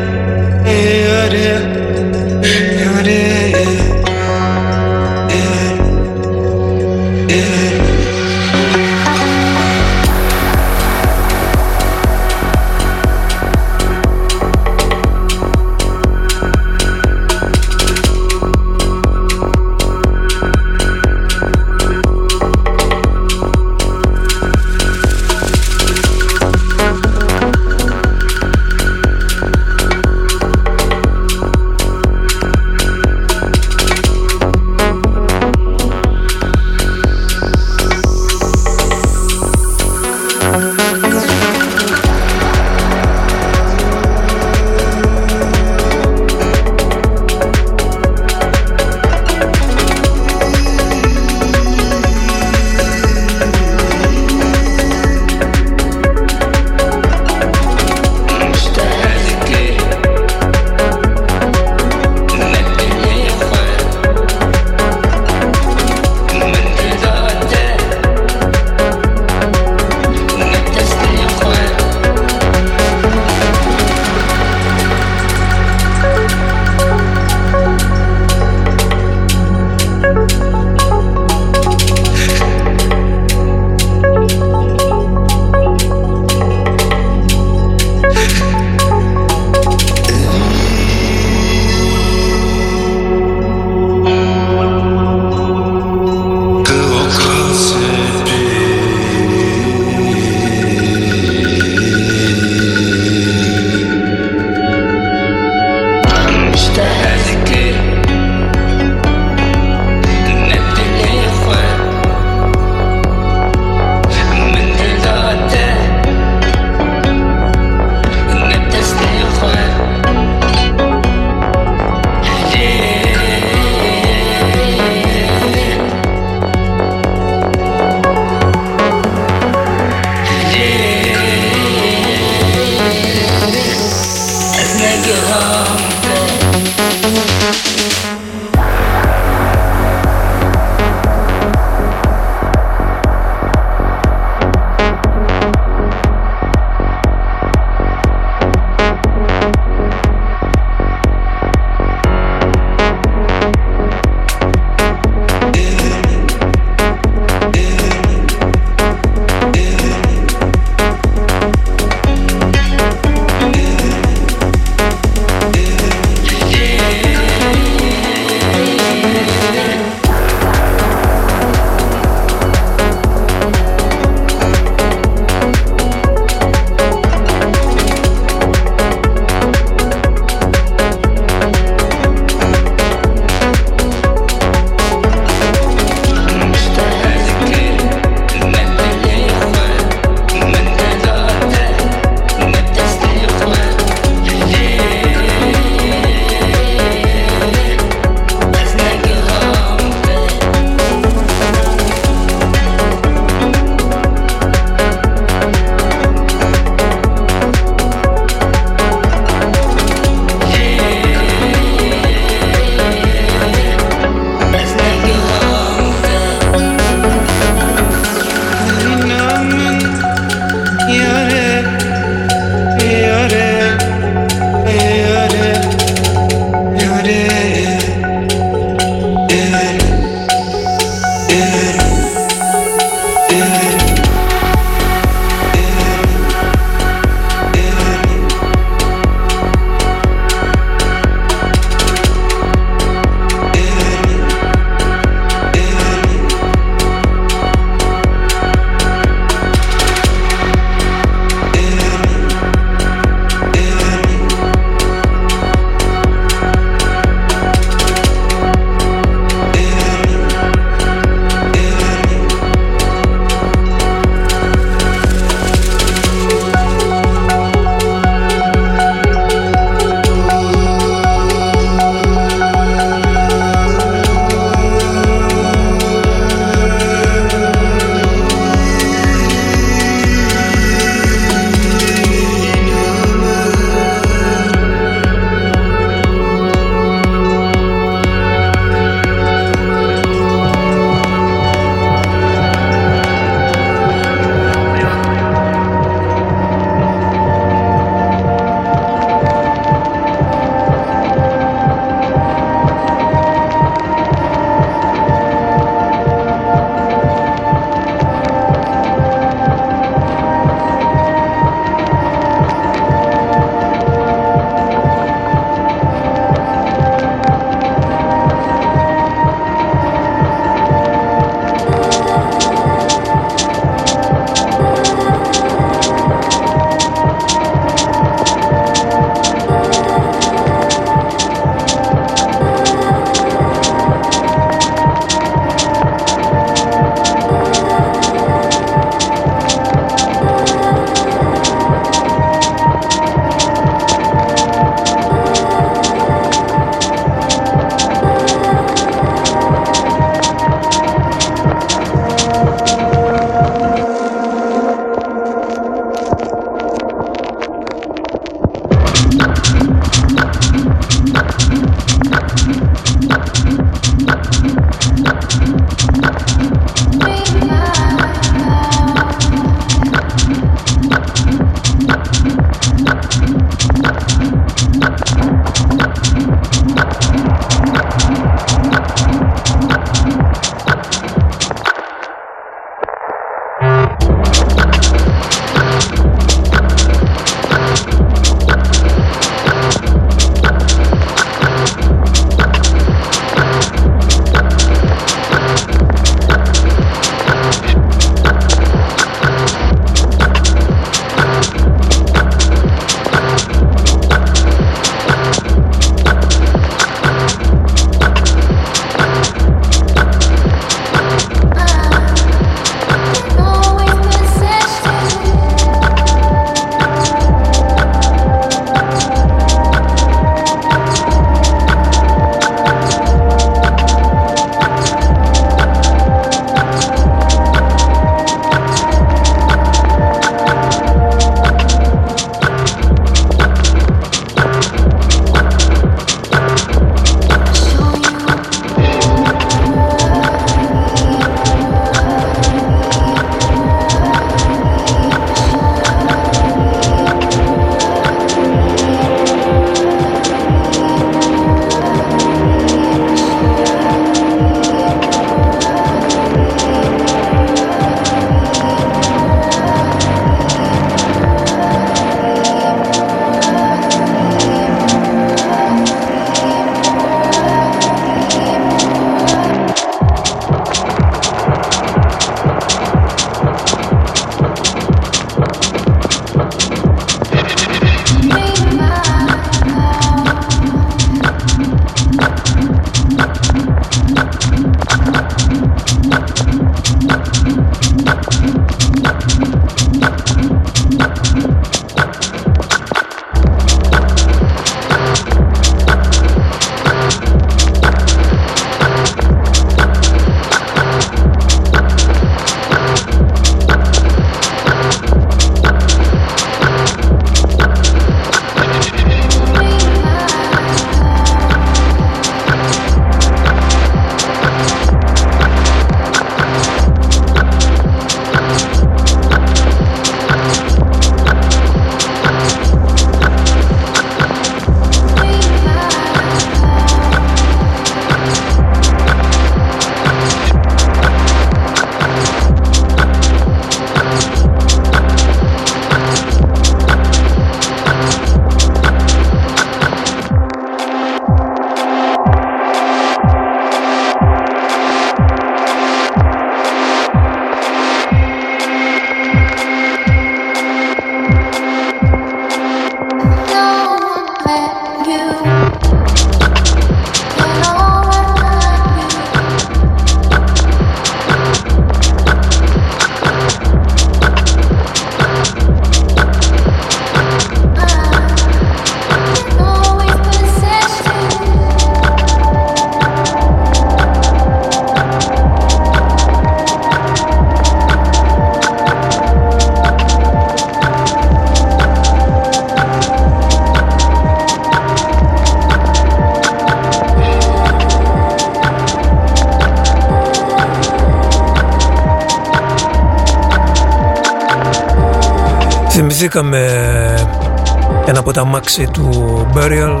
του Burial.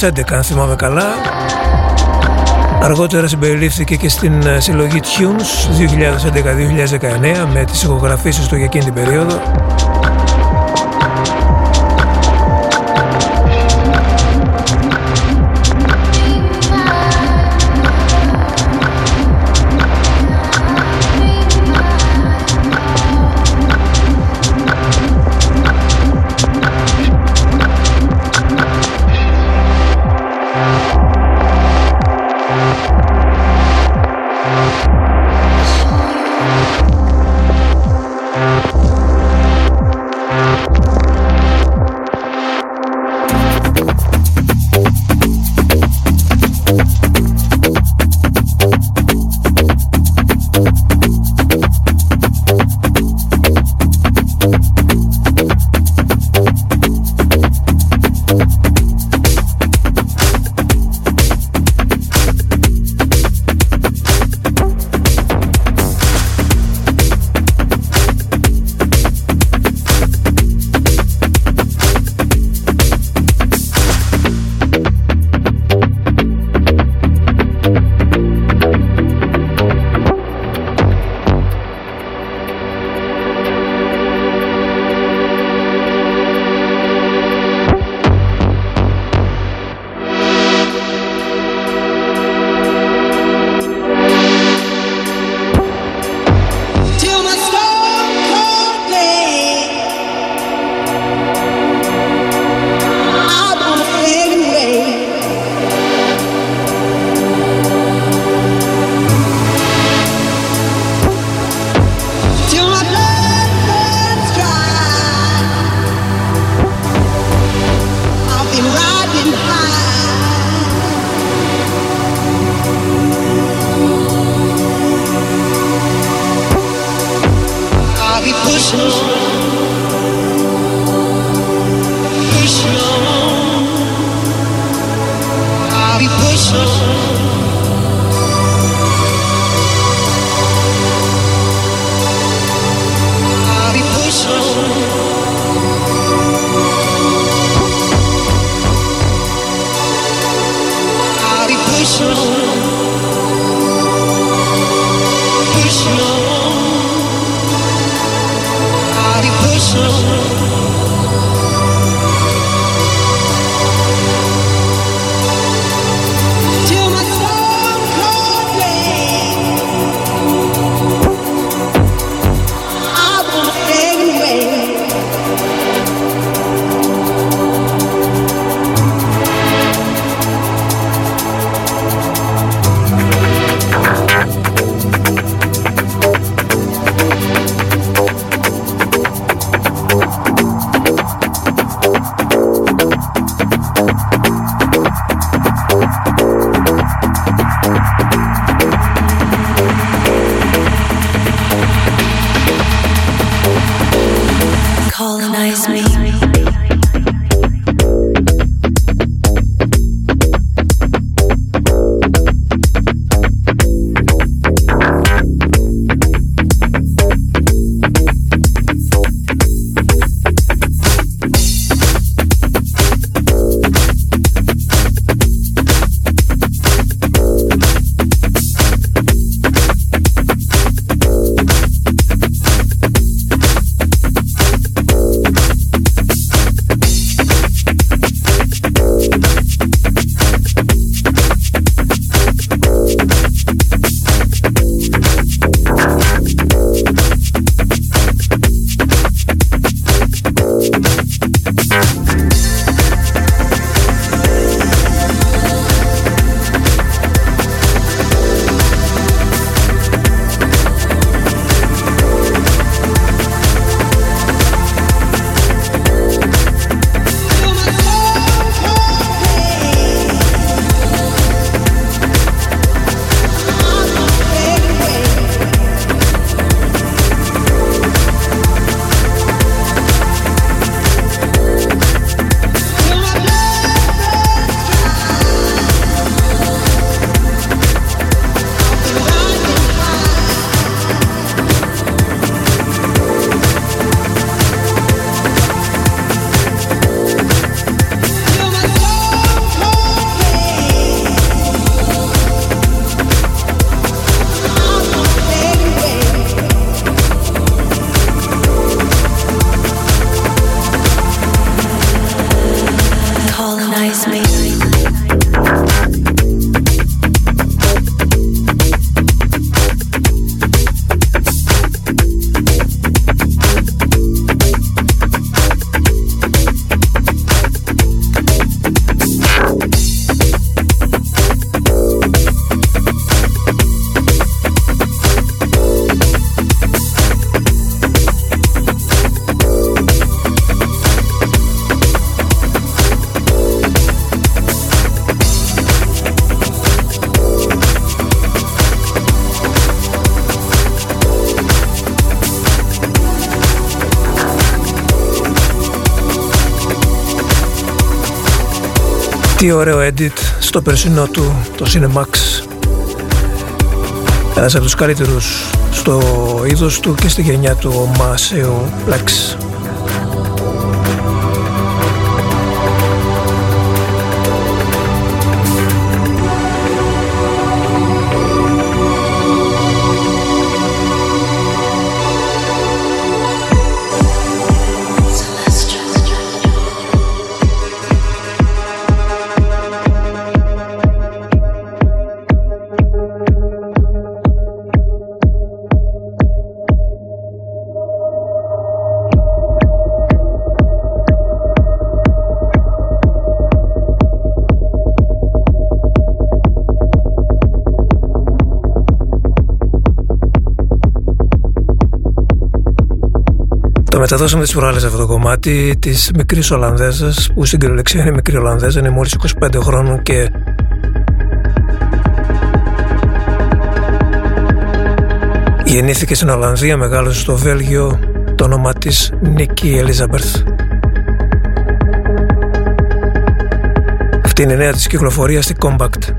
2011 αν θυμάμαι καλά. Αργότερα συμπεριλήφθηκε και στην ε, συλλογή Tunes 2011-2019 με τις ηχογραφήσεις του για εκείνη την περίοδο. Τι ωραίο edit στο περσινό του, το Cinemax. Ένας από τους καλύτερους στο είδος του και στη γενιά του, ο Μάσεο Plex. Το μεταδώσαμε τις προάλλες αυτό το κομμάτι της μικρής Ολλανδέζας που στην κυριολεξία είναι μικρή Ολλανδέζα, είναι μόλις 25 χρόνων και γεννήθηκε στην Ολλανδία, μεγάλωσε στο Βέλγιο, το όνομα της Νίκη Ελίζαμπερθ. Αυτή είναι η νέα της κυκλοφορία στη Compact.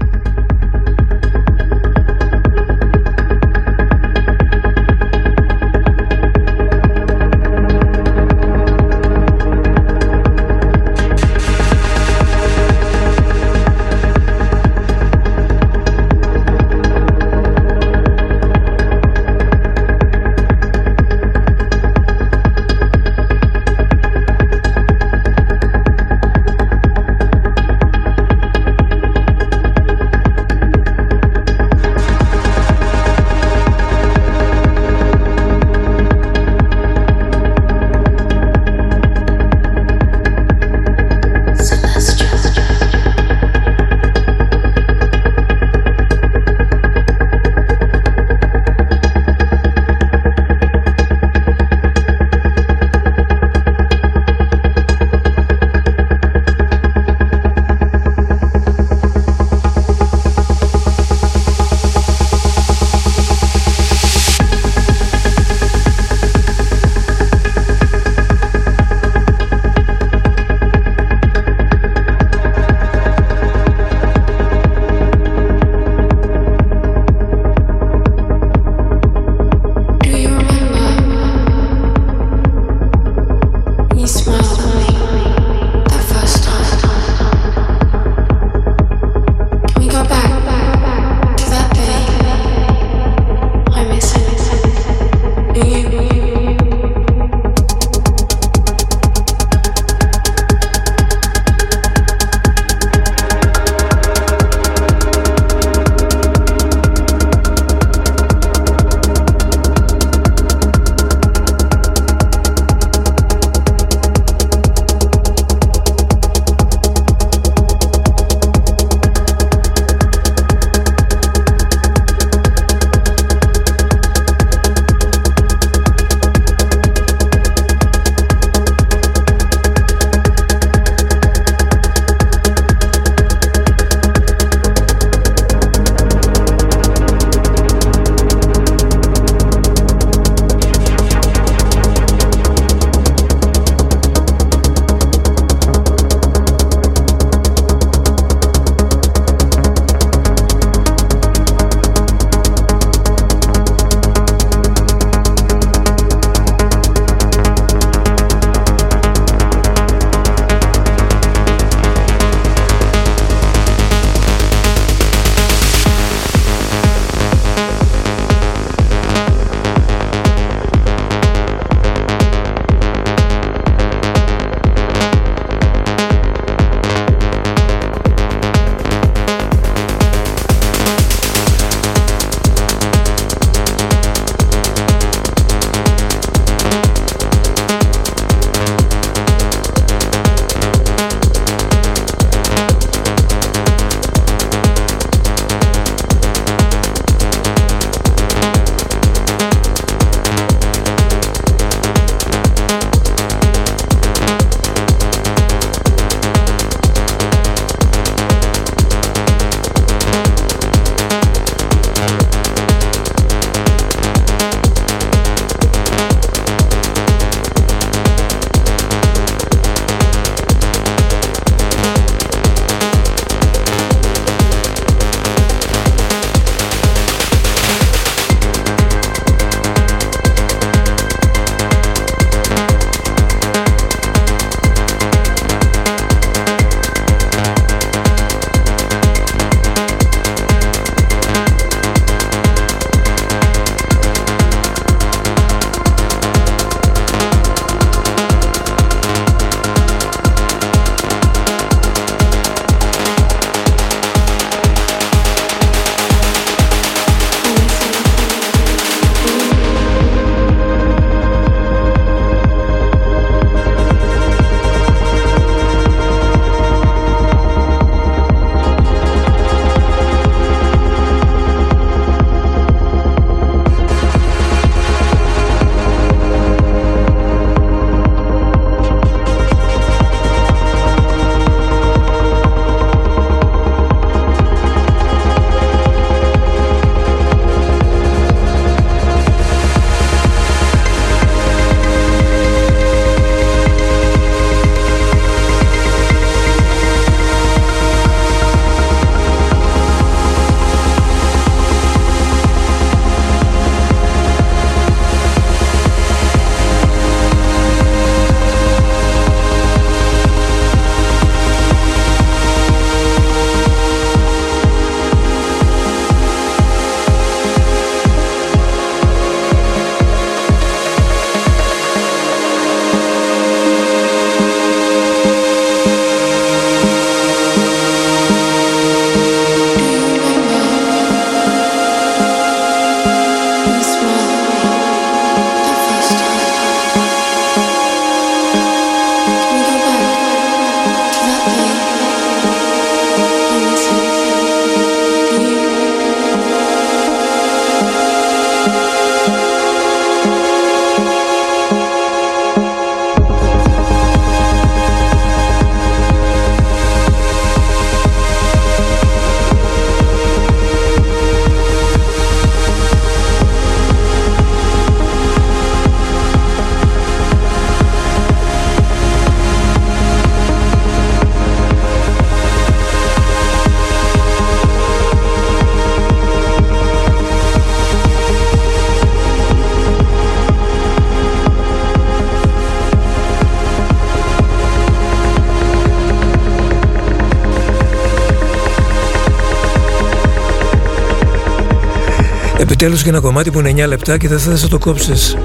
Επιτέλους και ένα κομμάτι που είναι 9 λεπτά και δεν θα το κόψεις.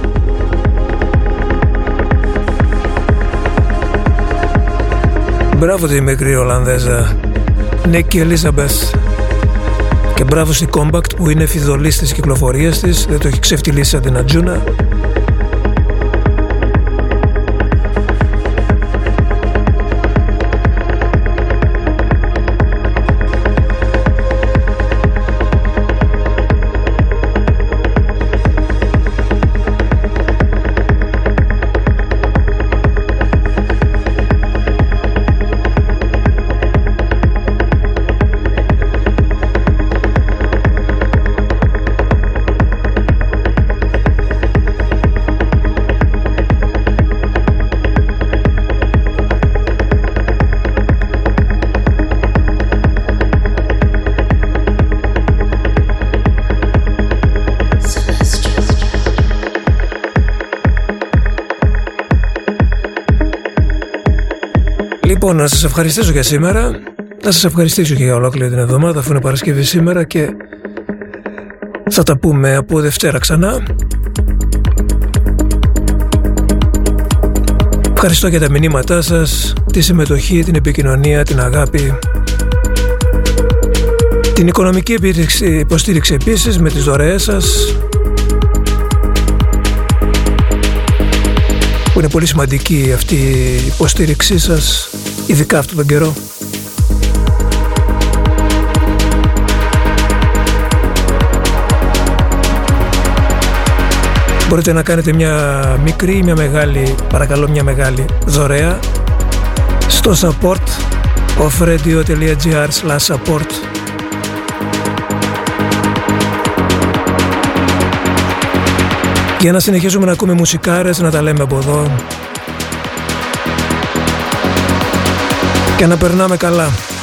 Μπράβο τη μικρή Ολλανδέζα. Νίκη Ελίζαμπεθ. Και μπράβο στη Compact που είναι φιδωλής της κυκλοφορίας της. Δεν το έχει ξεφτυλίσει σαν την Ατζούνα Λοιπόν, να σας ευχαριστήσω για σήμερα. Να σας ευχαριστήσω και για ολόκληρη την εβδομάδα αφού είναι Παρασκευή σήμερα και θα τα πούμε από Δευτέρα ξανά. Ευχαριστώ για τα μηνύματά σας, τη συμμετοχή, την επικοινωνία, την αγάπη. Την οικονομική υποστήριξη, υποστήριξη επίσης με τις δωρεές σας που είναι πολύ σημαντική αυτή η υποστήριξή σας ειδικά αυτόν τον καιρό. Μπορείτε να κάνετε μια μικρή ή μια μεγάλη, παρακαλώ μια μεγάλη δωρεά στο support offradio.gr support για να συνεχίσουμε να ακούμε μουσικάρες, να τα λέμε από εδώ και να περνάμε καλά.